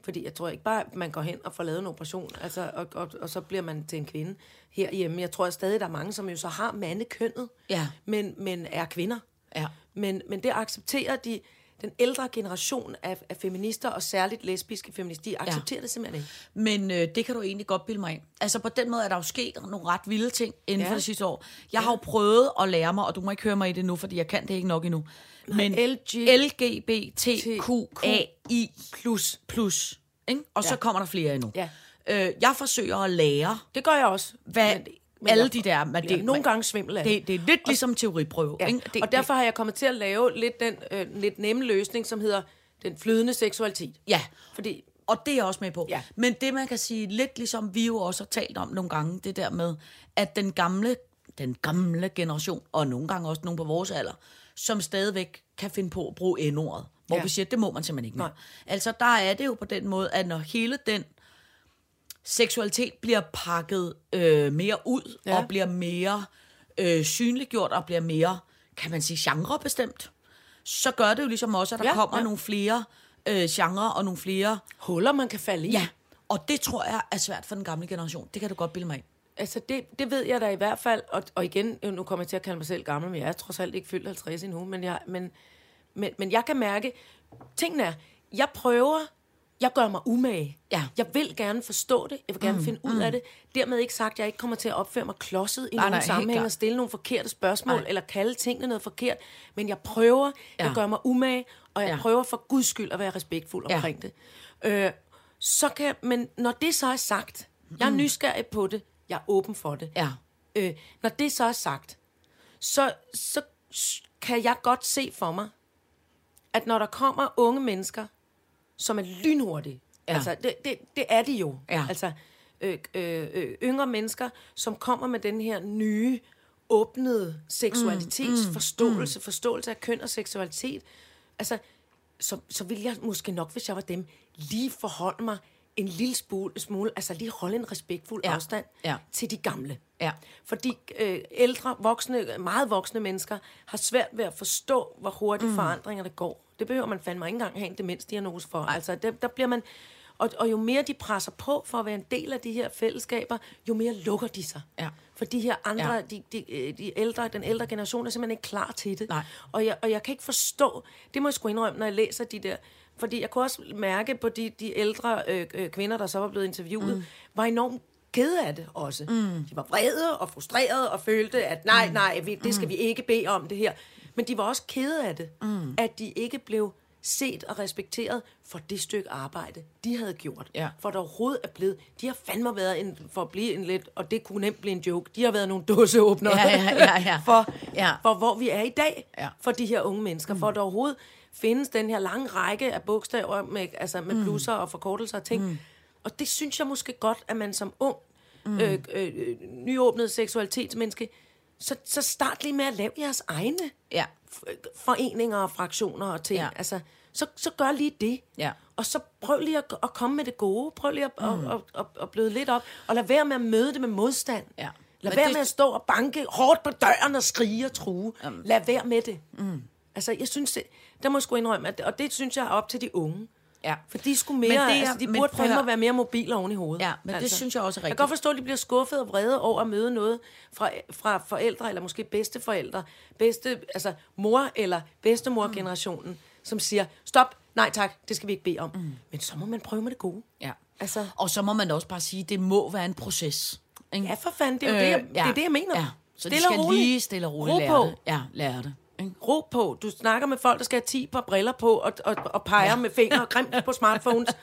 fordi jeg tror ikke bare, at man går hen og får lavet en operation, altså, og, og, og så bliver man til en kvinde herhjemme. Jeg tror at stadig, der er mange, som jo så har mandekønnet, Ja. men, men er kvinder. Ja. Men, men det accepterer de, den ældre generation af, af feminister, og særligt lesbiske feminister, de accepterer ja. det simpelthen ikke. Men øh, det kan du egentlig godt bilde mig ind. Altså på den måde er der jo sket nogle ret vilde ting inden ja. Ja. for det sidste år. Jeg har jo prøvet at lære mig, og du må ikke høre mig i det nu, fordi jeg kan det ikke nok endnu. Men LG LGBTQAI plus. plus ikke? Og så Ja. kommer der flere endnu. Ja. Øh, jeg forsøger at lære, Det gør jeg også. hvad Men- men alle jeg de der... Men bliver det, nogle gange svimmel af det, det er lidt ligesom teoriprøve. Ja. Ikke? Det, og derfor har jeg kommet til at lave lidt den øh, lidt nemme løsning, som hedder den flydende seksualitet. Ja, Fordi og det er jeg også med på. Ja. Men det, man kan sige, lidt ligesom vi jo også har talt om nogle gange, det der med, at den gamle, den gamle generation, og nogle gange også nogen på vores alder, som stadigvæk kan finde på at bruge N-ordet, hvor ja. Ja. vi siger, det må man simpelthen ikke mere. Nej. Altså, der er det jo på den måde, at når hele den seksualitet bliver pakket øh, mere ud, ja. Og bliver mere øh, synliggjort, og bliver mere, kan man sige, genrebestemt, så gør det jo ligesom også, at der ja, kommer ja. nogle flere øh, genrer og nogle flere huller, man kan falde i. Ja, og det tror jeg er svært for den gamle generation. Det kan du godt bilde mig ind. Altså, det, det ved jeg da i hvert fald. Og, og igen, nu kommer jeg til at kalde mig selv gammel, men jeg er trods alt ikke fyldt 50 endnu. Men jeg, men, men, men jeg kan mærke, tingene er, jeg prøver, jeg gør mig umage. Ja. Jeg vil gerne forstå det, jeg vil gerne mm, finde ud mm. af det. Dermed ikke sagt, at jeg ikke kommer til at opføre mig klodset i Nej, nogle sammenhæng og stille nogle forkerte spørgsmål, Nej. eller kalde tingene noget forkert. Men jeg prøver, ja. Jeg gør mig umage, og jeg Ja. prøver for guds skyld at være respektfuld Ja. omkring det. Øh, så kan men når det så er sagt, jeg er nysgerrig på det, jeg er åben for det. Ja. Øh, når det så er sagt, så, så kan jeg godt se for mig, at når der kommer unge mennesker, som er lynhurtige, Ja. altså det, det, det er de jo, Ja. altså øh, øh, øh, yngre mennesker, som kommer med den her nye, åbnede seksualitetsforståelse, mm, mm, forståelse af køn og seksualitet, altså så, så vil jeg måske nok, hvis jeg var dem, lige forholde mig en lille smule, smule altså lige holde en respektfuld Ja. afstand Ja. til de gamle. Ja. Fordi øh, ældre, voksne, meget voksne mennesker har svært ved at forstå, hvor hurtigt mm. forandringerne går. Det behøver man fandme ikke engang have en demensdiagnose for. Altså, der, der bliver man... Og, og jo mere de presser på for at være en del af de her fællesskaber, jo mere lukker de sig. Ja. For de her andre, Ja. de, de, øh, de ældre, den ældre generation er simpelthen ikke klar til det. Nej. Og jeg, og jeg kan ikke forstå, det må jeg sgu indrømme, når jeg læser de der, fordi jeg kunne også mærke på de, de ældre øh, øh, kvinder, der så var blevet interviewet, mm. var enormt kede af det også. Mm. De var vrede og frustrerede og følte, at nej, Mm. nej, vi, det skal vi ikke bede om det her. Men de var også kede af det, mm. at de ikke blev set og respekteret for det stykke arbejde, de havde gjort. Ja. For der overhovedet er blevet, de har fandme været en, for at blive en lidt, og det kunne nemt blive en joke, de har været nogle dåseåbnere Ja, ja, ja, ja. for, Ja. for hvor vi er i dag, Ja. for de her unge mennesker, for at der overhovedet findes den her lange række af bogstaver med, altså med plusser og forkortelser og ting. Og det synes jeg måske godt, at man som ung, øh, øh, øh, nyåbnet seksualitetsmenneske, så, så start lige med at lave jeres egne Ja. foreninger og fraktioner og ting. Ja. Altså, så, så gør lige det. Ja. Og så prøv lige at, at komme med det gode. Prøv lige at, mm. at, at, at, bløde lidt op. Og lad være med at møde det med modstand. Ja. Lad Men være det- med at stå og banke hårdt på døren og skrige og true. Lad være med det. Mm. Altså, jeg synes, det, der må jeg sgu indrømme, at, og det synes jeg er op til de unge. Ja. For de skulle mere, Men det er- altså, de men burde fandme være mere mobile oven i hovedet. Ja, men det synes jeg også er Jeg kan rigtigt. godt forstå, at de bliver skuffet og vrede over at møde noget fra, fra forældre, eller måske bedsteforældre, bedste, altså mor- eller bedstemor-generationen, som siger, stop, nej tak, det skal vi ikke bede om. Mm. Men så må man prøve med det gode. Ja. Altså, Og så må man også bare sige, at det må være en proces. Ikke? ja for fanden, det er jo det, jeg, det, er det, jeg mener. Øh, Ja. Så Stille de skal lige stille og roligt Ro lære det. Ja, lære det. Ikke? Ro på. Du snakker med folk, der skal have 10 par briller på, og, og, og peger ja. med fingre og grimt på smartphones.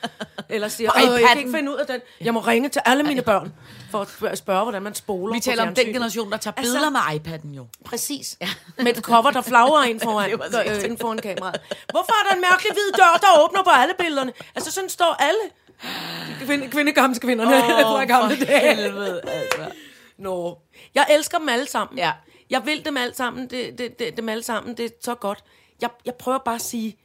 Eller siger, "Åh, jeg kan iPad'en." ikke finde ud af den. Jeg må ringe til alle mine børn, for at spørge- spørge, hvordan man spoler Vi taler om den generation, der tager Altså- billeder med iPad'en jo. Præcis. Ja. Med et cover, der flagrer ind foran, øh, inden foran kameraet. Hvorfor er der en mærkelig hvid dør, der åbner på alle billederne? Altså, sådan står alle kvinde, kvindekamskvinderne oh, fra gamle dage. helvede, altså. Nå. Jeg elsker dem alle sammen. Ja. Jeg vil dem alle sammen. Det, det, det, dem alle sammen. Det er så godt. Jeg, jeg prøver bare at sige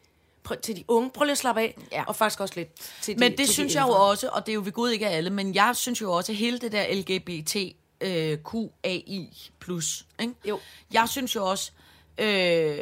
prøv, til de unge, prøv lige at slappe af. Ja. Og faktisk også lidt til de Men det til de synes jeg jo også, og det er jo ved Gud ikke alle, men jeg synes jo også, at hele det der LGBT øh, QAI plus, ikke? Jo. Jeg synes jo også, øh,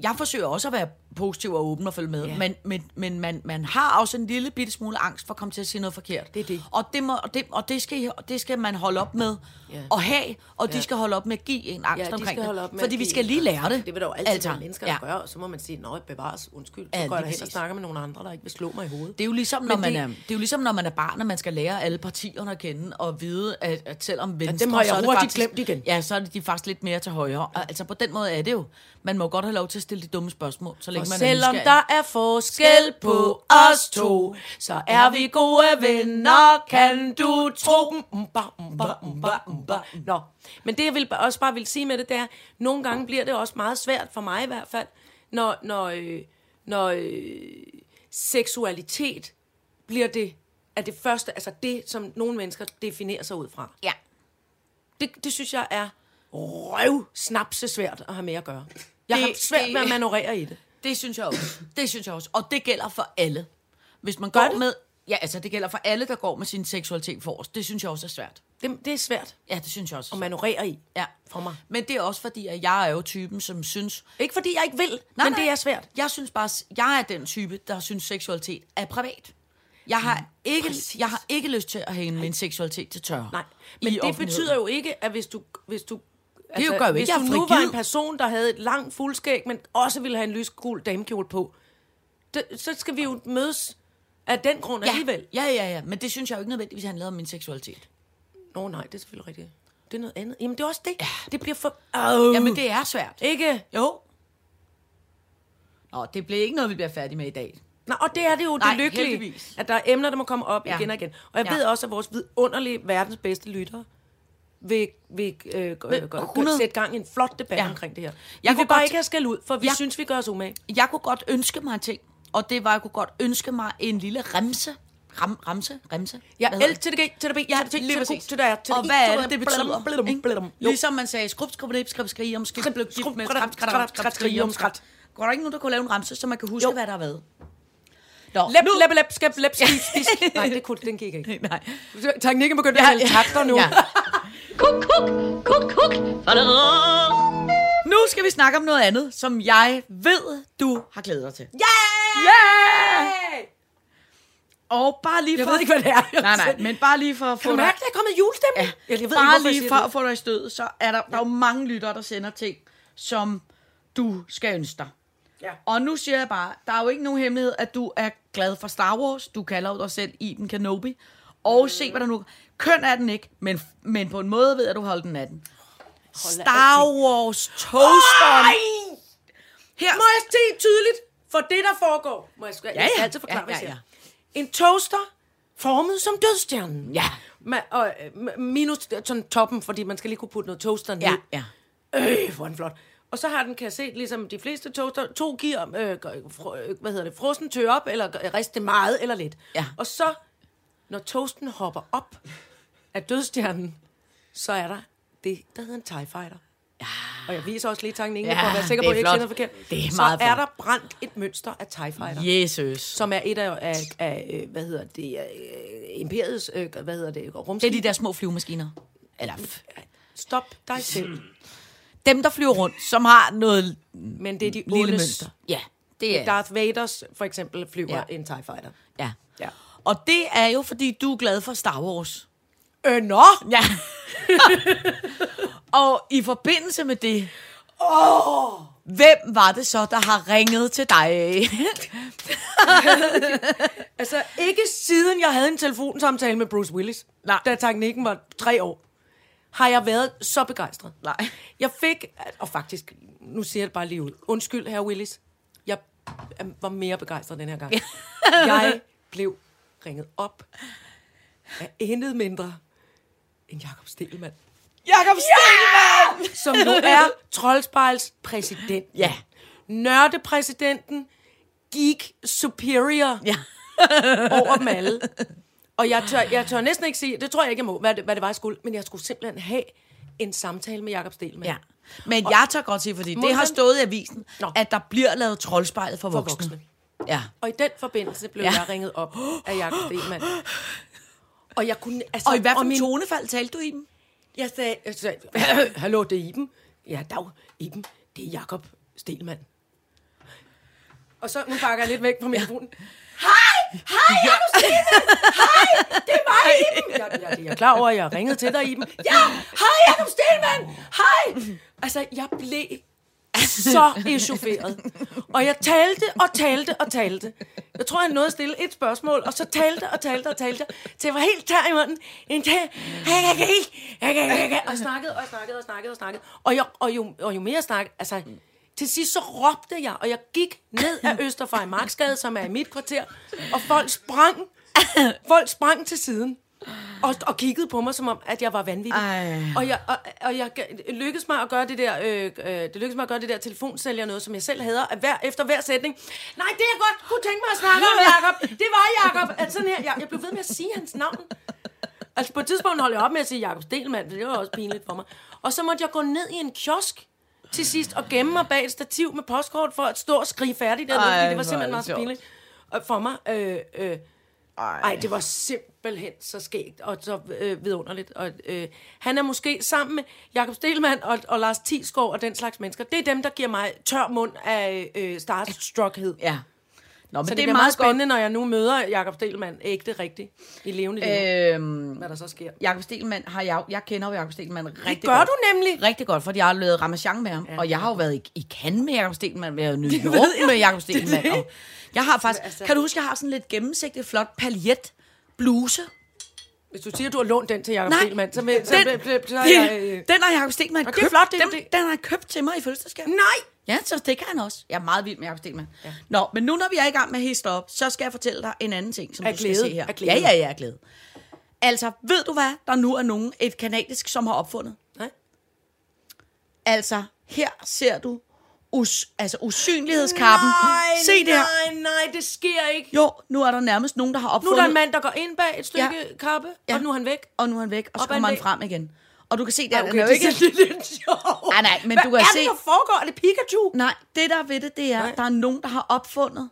jeg forsøger også at være positiv og åben og følge med. Ja. Men, men, men man, man har også en lille bitte smule angst for at komme til at sige noget forkert. Det er det. Og det, må, og det, og det, skal, det skal man holde op med Ja. at have, og de Ja. skal holde op med at give en angst Ja, de omkring skal holde op det. med Fordi at vi skal lige lære det. Det vil der jo altid Altså, være mennesker, der ja. gør, og så må man sige, nej, bevares, undskyld. Så Ja, går jeg hen og snakker med nogle andre, der ikke vil slå mig i hovedet. Det er jo ligesom, når Men man det- er, det er jo ligesom, når man er barn, og man skal lære alle partierne at kende, og vide, at, at selvom venstre... dem har jeg det hurtigt faktisk, glemt igen. Ja, så er det de faktisk lidt mere til højre. Og, altså på den måde er det jo. Man må godt have lov til at stille de dumme spørgsmål, så længe man selvom er der er forskel på os to, så er vi gode venner, kan du tro. Umba, umba, umba, umba. Nå, men det jeg vil også bare vil sige med det, det er, nogle gange bliver det også meget svært, for mig i hvert fald, når, når, øh, når øh, seksualitet bliver det, er det første, altså det, som nogle mennesker definerer sig ud fra. Ja. Det, det synes jeg er røv snapse svært at have med at gøre. Jeg har Det- svært det- med at manøvrere i det. Det synes jeg også. Det synes jeg også. Og det gælder for alle. Hvis man går med... Ja, altså det gælder for alle, der går med sin seksualitet forrest. Det synes jeg også er svært. Det, det er svært Ja, det synes jeg også. at manøvrere i. Ja. For mig. Men det er også fordi, at jeg er jo typen, som synes... Ikke fordi jeg ikke vil, Nej, men nej. det er svært. Jeg synes bare, jeg er den type, der synes seksualitet er privat. Jeg har, ikke, jeg har ikke lyst til at hænge min seksualitet til tørre. Nej, men i det offentligheden. betyder jo ikke, at hvis du... Hvis du altså, jo gør jo ikke, hvis jeg du nu var en person, der havde et langt fuldskæg, men også ville have en lysgul damekjole på, det, så skal vi jo mødes af den grund ja. alligevel. Ja, ja, ja. Men det synes jeg jo ikke nødvendigvis handler om min seksualitet. Nå nej, det er selvfølgelig rigtigt. Det er noget andet. Jamen det er også det. Ja. Det bliver for... Oh. Jamen, det er svært. Ikke? Jo. Nå, det bliver ikke noget, vi bliver færdige med i dag. Nå, og det er det jo Nej, det lykkelige, heldigvis. at der er emner, der må komme op Ja. igen og igen. Og jeg ja. ved også, at vores vidunderlige, verdens bedste lyttere vil, vil øh, gå, 100. sætte gang i en flot debat Ja. omkring det her. Jeg Jeg kunne vil bare godt- ikke have skæld ud, for vi ja. synes, vi gør os umage. Jeg kunne godt ønske mig en ting, og det var, jeg kunne godt ønske mig en lille remse. Ram, ramse? Remse? Ja, L til det G, til det B, Ja, til det Q, til det R, til Og det I, hvad er det, det betyder? Ligesom man sagde, skrub, skrub, skrub, skrig om, Skrup, blub, skrup, med, skrat, skrat, skrat, skrig om, skrat. Går der ikke nogen, der kunne lave en ramse, så man kan huske, hvad der har været? Nå, Lep, lep, lep, skæb, lep, skib, spis. Nej, det kunne, den gik ikke. Nej. Teknikken begyndte at hælde takter nu. Ja. Kuk, kuk, kuk, kuk. Nu skal vi snakke om noget andet, som jeg ved, du har glædet dig til. Yeah! Og bare lige Jeg for... ved ikke, hvad det er. Nej, nej, men bare lige for at få Kan du dig... mærke, der er kommet julestemning? Ja, Jeg ved bare ikke, jeg lige for at få dig i stød, så er der, der er jo mange lyttere, der sender ting, som du skal ønske dig. Ja. Og nu siger jeg bare, der er jo ikke nogen hemmelighed, at du er glad for Star Wars. Du kalder dig selv Iben Kenobi. Og se, hvad der nu... Køn er den ikke, men, men på en måde ved jeg, at du holder den af den. Star Wars toasteren. Her. Må jeg se tydeligt for det, der foregår? Må jeg, jeg Ja, ja. skal altid forklare, Ja, jeg ja, siger. En toaster formet som dødstjernen. Ja. Ma- og, øh, minus sådan toppen, fordi man skal lige kunne putte noget toaster ned. Ja, ja. Øh, hvor den flot. Og så har den, kan jeg se, ligesom de fleste toaster, to gear, øh, fr- øh, hvad hedder det, frossen tør op, eller riste meget eller lidt. Ja. Og så, når toasten hopper op af dødstjernen, så er der det, der hedder en TIE Fighter. Ja. Og jeg viser også lige tegningen, Ja, for at være sikker det på, er at jeg ikke noget forkert. Det er så meget er flot. der brændt et mønster af TIE Fighter. Jesus. Som er et af, af, af øh, hvad hedder det, øh, imperiets, øh, hvad hedder det, Det rumskib. er de der små flyvemaskiner. Eller Stop dig selv. dem, der flyver rundt, som har noget Men det er de lille ondes. mønster. Ja, det er Darth Vaders, for eksempel, flyver ja. en TIE Fighter. Ja. Ja. Og det er jo, fordi du er glad for Star Wars. Øh, nå! Ja. og i forbindelse med det, oh. hvem var det så, der har ringet til dig? Altså, ikke siden jeg havde en telefonsamtale med Bruce Willis, Nej. da teknikken var tre år, har jeg været så begejstret. Nej. Jeg fik, og faktisk, nu siger jeg det bare lige ud. Undskyld, herre Willis. Jeg var mere begejstret den her gang. jeg blev ringet op af intet mindre end Jakob Stelmann. Jakob Stegelmann! som nu er Troldspejls præsident. Ja. Nørdepræsidenten, geek superior Ja. over dem alle. Og jeg tør, jeg tør næsten ikke sige, det tror jeg ikke, jeg må, hvad det, hvad det var, jeg skulle, men jeg skulle simpelthen have en samtale med Jakob Stelmann. ja. Men jeg tør godt sige, fordi det har stået i avisen, Nå. at der bliver lavet troldspejlet for, For voksne. voksne. Ja. Og i den forbindelse blev Ja. jeg ringet op af Jakob Stelmann. Og jeg kunne... Altså, Og i hvad for en min- tonefald talte du i dem? Jeg sagde, jeg sagde hallo, det er Iben. Ja, dag, Iben, det er Jakob Stelmann. Og så, nu bakker jeg lidt væk fra mikrofonen. Hej! Hej, Jacob Stelman! Hej! Det er mig, Iben! Jeg, jeg, jeg er klar over, at jeg ringede til dig, Iben. Ja! Hej, Jacob Stelman! Hej! Altså, jeg blev så echaufferet. Og jeg talte og talte og talte. Jeg tror, jeg nåede at stille et spørgsmål, og så talte og talte og talte, til jeg var helt tør i munden. En dag, Og snakkede, og snakkede, og snakkede, og snakkede. Og, jeg, og, jo, og jo mere jeg snakkede, altså... Til sidst så råbte jeg, og jeg gik ned ad Østerfej Marksgade, som er i mit kvarter, og folk sprang, folk sprang til siden. Og, og kiggede på mig, som om, at jeg var vanvittig. Ej. Og jeg, og, og jeg lykkedes mig at gøre det der, øh, øh, det lykkedes mig at gøre det der telefonsælger noget, som jeg selv hader, at hver, efter hver sætning. Nej, det jeg godt kunne tænke mig at snakke om, Jacob. Det var Jacob. At sådan her, jeg, jeg blev ved med at sige hans navn. Altså på et tidspunkt holdt jeg op med at sige Jacob Stelmann, det var også pinligt for mig. Og så måtte jeg gå ned i en kiosk til sidst og gemme mig bag et stativ med postkort for at stå og skrige færdigt dernede, Ej, fordi det var er simpelthen meget pinligt øh, for mig. Øh, øh, ej, det var simpelthen så skægt og så øh, vidunderligt. Og, øh, han er måske sammen med Jakob Stelmann og, og Lars Thiesgaard og den slags mennesker. Det er dem, der giver mig tør mund af øh, starstruckhed. Ja. Nå, men Så det, det, det er er meget spændende, godt. når jeg nu møder Jakob Stelmann ægte rigtigt i levende liv, Øhm, hvad der så sker. Jakob Stelmann har jeg, jeg kender jo Jakob Stelmann rigtig gør godt. du nemlig. Rigtig godt, fordi jeg har lavet Ramachan med ham, ja. og jeg har jo været i, i Cannes med Jakob Stelmann, været i New York med Jakob Det Stelmann. det. Og jeg har faktisk, Altså- kan du huske, jeg har sådan lidt gennemsigtig, flot paljet bluse. Hvis du siger, at du har lånt den til Jakob Nej, så, vil, så, den, så, så, så den, jeg... Øh, den har Jakob Stelmann Og det er købt. flot, det er den, det. den har han købt til mig i fødselsdagsgave. nej! Ja, så det kan han også. Jeg er meget vild med Stelmann. Ja. Nå, men nu når vi er i gang med at histe op, så skal jeg fortælle dig en anden ting, som Af du glæde, skal se her. af glæde. Ja, ja, ja, af glæde. Altså, ved du hvad, der nu er nogen, et kanadisk, som har opfundet? Nej. Altså, her ser du us, altså usynlighedskappen. Nej, Se det her. nej, nej, det sker ikke. Jo, nu er der nærmest nogen, der har Nu opfundet. er der en mand, der går ind bag et stykke Ja. kappe, Ja. og nu er han væk. Og nu er han væk, og så Op ad kommer han væg. frem igen. Og du kan se, der, Okay, er jo ikke... det er lidt sjovt. Nej, nej, men Hvad du kan er se- det, der foregår? Er det Pikachu? Nej, det der er ved det, det er, Nej. der er nogen, der har opfundet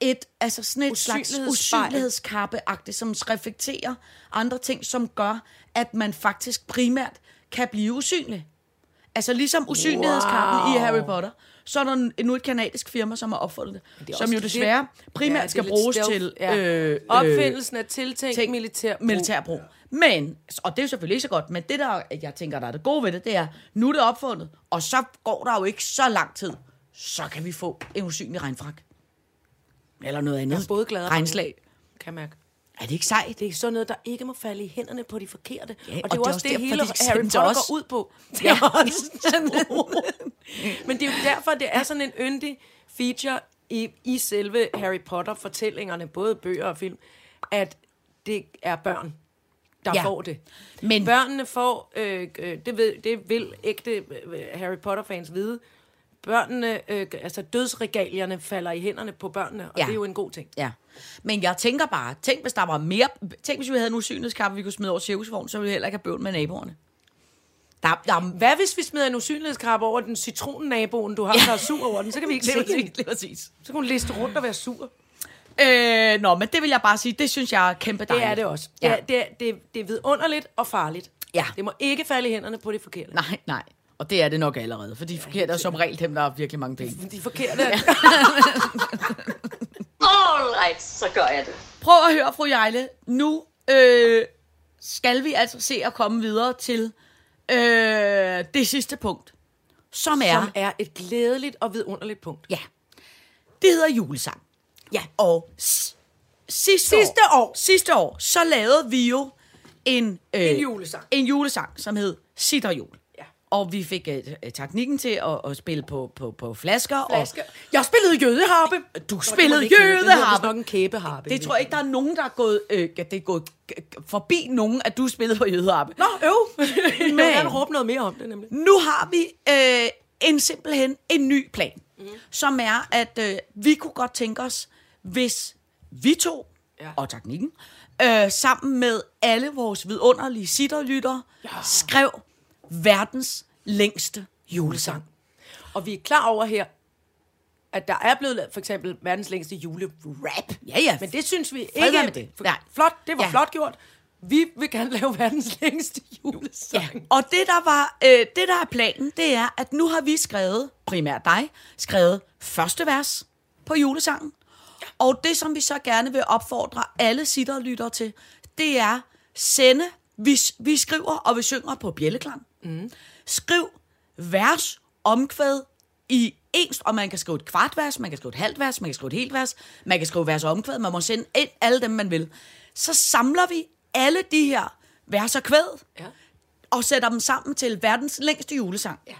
et, altså sådan et slags usynlighedskappe som reflekterer andre ting, som gør, at man faktisk primært kan blive usynlig. Altså ligesom usynlighedskappen wow. i Harry Potter, så er der nu et kanadisk firma, som har opfundet det, det som jo desværre primært Ja, skal bruges til Ja. øh, øh, Opfindelsen af tiltænkt militærbrug. militærbrug. Men, og det er jo selvfølgelig ikke så godt, men det der, jeg tænker, der er det gode ved det, det er, nu er det opfundet, og så går der jo ikke så lang tid, så kan vi få en usynlig regnfrak. Eller noget andet. Jeg er både glad og Regnslag. Kan mærke. Er det ikke sejt? Det er sådan noget, der ikke må falde i hænderne på de forkerte. Ja, og og det er jo det også også det, hele de Harry Potter os. går ud på. Det Ja. er også Men det er jo derfor, det er sådan en yndig feature i, i selve Harry Potter-fortællingerne, både bøger og film, at det er børn, der Ja. ja. får det. Men- børnene får, øh, øh, det, ved, det vil ægte øh, Harry Potter-fans vide, børnene, øh, altså dødsregalierne falder i hænderne på børnene, og Ja. ja. det er jo en god ting. Ja. Men jeg tænker bare, tænk hvis der var mere, tænk hvis vi havde en usynlighedskappe, vi kunne smide over cirkusvognen, så ville vi heller ikke have bøvl med naboerne. Der, der, Hvad hvis vi smider en usynlighedskrab over den citronnaboen, du har, der er sur over den? Så kan vi ikke se præcis, præcis. Så kan hun liste rundt og være sur. Øh, nå, men det vil jeg bare sige, det synes jeg er kæmpe Det dejligt. er det også. Ja. Ja. Det, er, det, det, er, det er vidunderligt og farligt. Ja. Det må ikke falde i hænderne på de forkerte. Nej, nej. Og det er det nok allerede, for de forkerte er som regel dem, der har virkelig mange penge. De forkerte. Ja. All right, så gør jeg det. Prøv at høre, fru Jejle. Nu øh, skal vi altså se at komme videre til øh, det sidste punkt, som er... Som er et glædeligt og vidunderligt punkt. Ja. Det hedder julesang. Ja. Og s- sidste, Sidste år. sidste år, så lavede vi jo en, øh, En julesang. en julesang, som hed Sitterjul. Ja. Og vi fik øh, teknikken til at, at spille på, på, på flasker. Flaske. Jeg spillede jødeharpe. Og du spillede det jøde- Det jødeharpe. nok en kæbeharpe. Det tror jeg ikke, der er nogen, der er gået, øh, det er gået g- g- forbi nogen, at du spillede på jødeharpe. Nå, øv. Jeg vil Men- gerne råbe noget mere om det, nemlig. Nu har vi øh, en simpelthen en ny plan, mm. som er, at øh, vi kunne godt tænke os, hvis vi to ja. Og teknikken, øh, sammen med alle vores vidunderlige sitterlyttere, ja. skrev verdens længste julesang. Og vi er klar over her, at der er blevet for eksempel verdens længste julerap. Ja, ja. Men det synes vi Fred ikke. med det. For- Nej. Flot, det var ja. flot gjort. Vi vil gerne lave verdens længste julesang. Ja. Og det der, var, øh, det, der er planen, det er, at nu har vi skrevet, primært dig, skrevet første vers, på julesangen. Og det, som vi så gerne vil opfordre alle sitterlyttere til, det er sende, vi, vi skriver og vi synger på bjælleklang. Mm. Skriv vers, omkvæd i ens, og man kan skrive et kvart vers, man kan skrive et halvt vers, man kan skrive et helt vers, man kan skrive vers og omkvæd, man må sende ind alle dem, man vil. Så samler vi alle de her vers og kvæd, Ja. og sætter dem sammen til verdens længste julesang. Ja.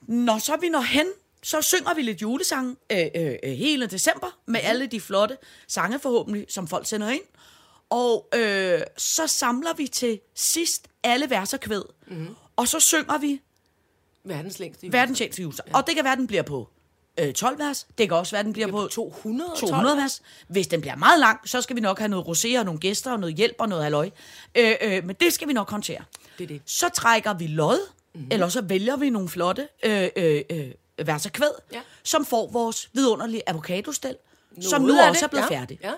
Når så vi når hen, så synger vi lidt julesang øh, øh, øh, hele december, med Mhm. alle de flotte sange forhåbentlig, som folk sender ind. Og øh, så samler vi til sidst alle vers og kvæd. Mm. Og så synger vi Verdens længste jul. verdens længste julesang. Ja. Og det kan være, den bliver på øh, 12 vers. Det kan også være, den bliver på 200 200 vers. Hvis den bliver meget lang, så skal vi nok have noget rosé og nogle gæster og noget hjælp og noget halløj. Øh, øh, men det skal vi nok håndtere. Det er det. Så trækker vi lod, mm-hmm. eller så vælger vi nogle flotte øh, øh, øh, vers og kvæd, Ja. som får vores vidunderlige avocadostel, som Noget nu af også det, er blevet ja. færdig. Ja.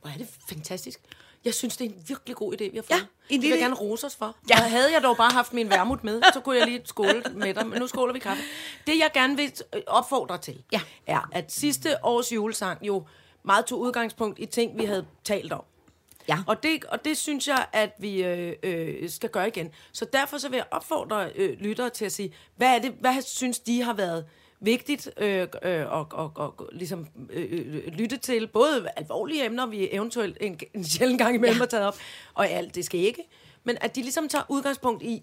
Hvor er det fantastisk. Jeg synes, det er en virkelig god idé, vi har fået. Ja, en det vil jeg gerne rose os for. Ja. Og havde jeg dog bare haft min vermut med, så kunne jeg lige skåle med dig. Men nu skåler vi kaffe. Det, jeg gerne vil øh, opfordre til, Ja. er, at sidste års julesang jo meget tog udgangspunkt i ting, vi havde talt om. Ja. Og det, og det synes jeg, at vi øh, øh, skal gøre igen. Så derfor så vil jeg opfordre øh, lyttere til at sige, hvad er det, hvad synes de har været vigtigt øh, øh, og, og, og, ligesom øh, øh, lytte til både alvorlige emner, vi eventuelt en, en sjældent gang imellem ja. har taget op, og alt, det skal ikke, men at de ligesom tager udgangspunkt i,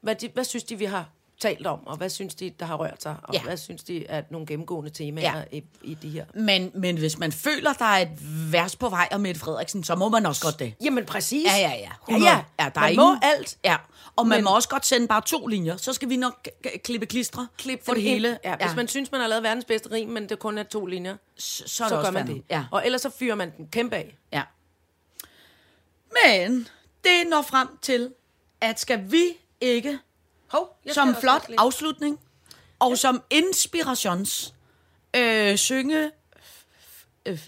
hvad, de, hvad synes de, vi har talt om, og hvad synes de, der har rørt sig, og Ja. ja. hvad synes de er nogle gennemgående temaer Ja. ja. i, i de her. Men, men hvis man føler, der er et vers på vej om Mette Frederiksen, så må man også godt det. Jamen præcis. Ja, ja, ja. Ja, 100. ja. ja der Man er må ingen, alt. Ja. Og man Men- må også godt sende bare to linjer. Så skal vi nok klippe klistre Klip for det ind. hele. Ja, hvis man synes, man har lavet verdens bedste rim, men det kun er to linjer, så, så, så, gør man det. Ja. Og ellers så fyrer man den kæmpe af. ja. Men det når frem til, at skal vi ikke Hov, jeg som skal flot afslutning og ja. som inspirations øh, synge øh,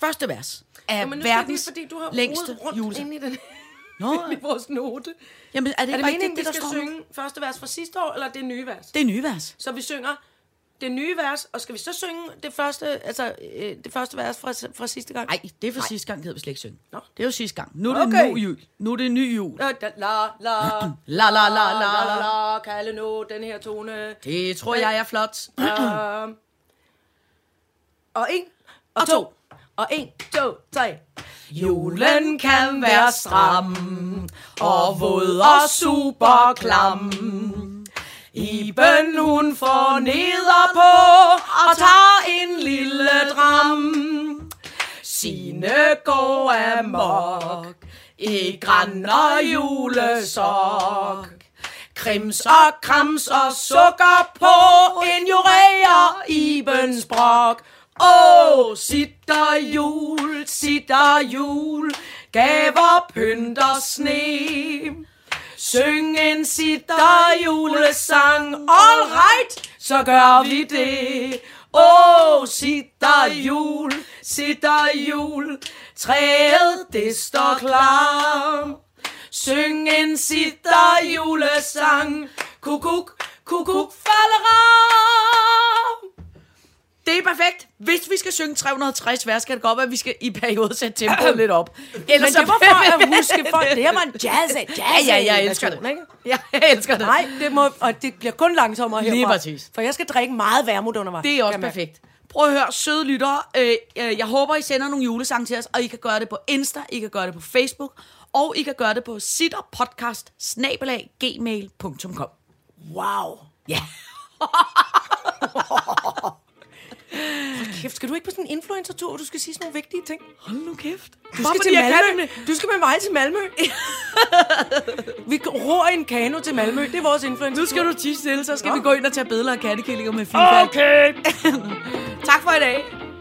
første vers af Jo, men skal verdens lige, fordi du har længste rundt julesang. ind i, den, Nå, i vores note. jamen, er det Er det meningen, vi det, der skal står nu? synge første vers fra sidste år, eller det nye vers? Det er nye vers. Så vi synger det nye vers, og skal vi så synge det første, altså, øh, det første vers fra, fra sidste gang? Nej, det er for sidste gang, gider vi slet ikke synge. Nå. Det er jo sidste gang. Nu er det Okay. okay. ny jul. Nu er det ny jul. La, la, la, la, La, la, la, la, kalde nu den her tone. Det tror jeg er flot. Um, og en, og, Og to, to. og en, to, tre. Julen kan være stram og våd og super klam. Iben hun får neder på og tager en lille dram. Sine går amok i græn og julesok. Krims og krams og sukker på ignorerer Ibens brok. Åh, oh, sitter jul, sitter jul, gaver, pynt og sne. Syng en sitter julesang, all right, så gør vi det. Åh, oh, sitter jul, sitter jul, træet det står klar. Syng en sitter julesang, kukuk, kukuk falderam. Det er perfekt. Hvis vi skal synge 360 vers, kan det godt være, at vi skal i periode sætte tempoet lidt op. Ellers Men det var for at huske folk. Det her var en jazz, jazz Ja, ja, jeg elsker det. Ikke? Ja, jeg elsker det. Nej, det må, og det bliver kun langsommere herfra. Lige præcis. For jeg skal drikke meget værmut undervejs. Det er også perfekt. Prøv at høre, søde lyttere. Øh, øh, jeg håber, I sender nogle julesange til os, og I kan gøre det på Insta, I kan gøre det på Facebook, og I kan gøre det på sitterpodcast gmail.com. Wow. Ja. Kæft, skal du ikke på sådan en influencer-tur, hvor du skal sige sådan nogle vigtige ting? Hold nu kæft. Du skal, til Malmø. du skal med mig til Malmø. vi ror i en kano til Malmø. Det er vores influencer Nu skal du tisse stille, så skal vi gå ind og tage billeder af kattekillinger med FIFA. Okay. tak for i dag.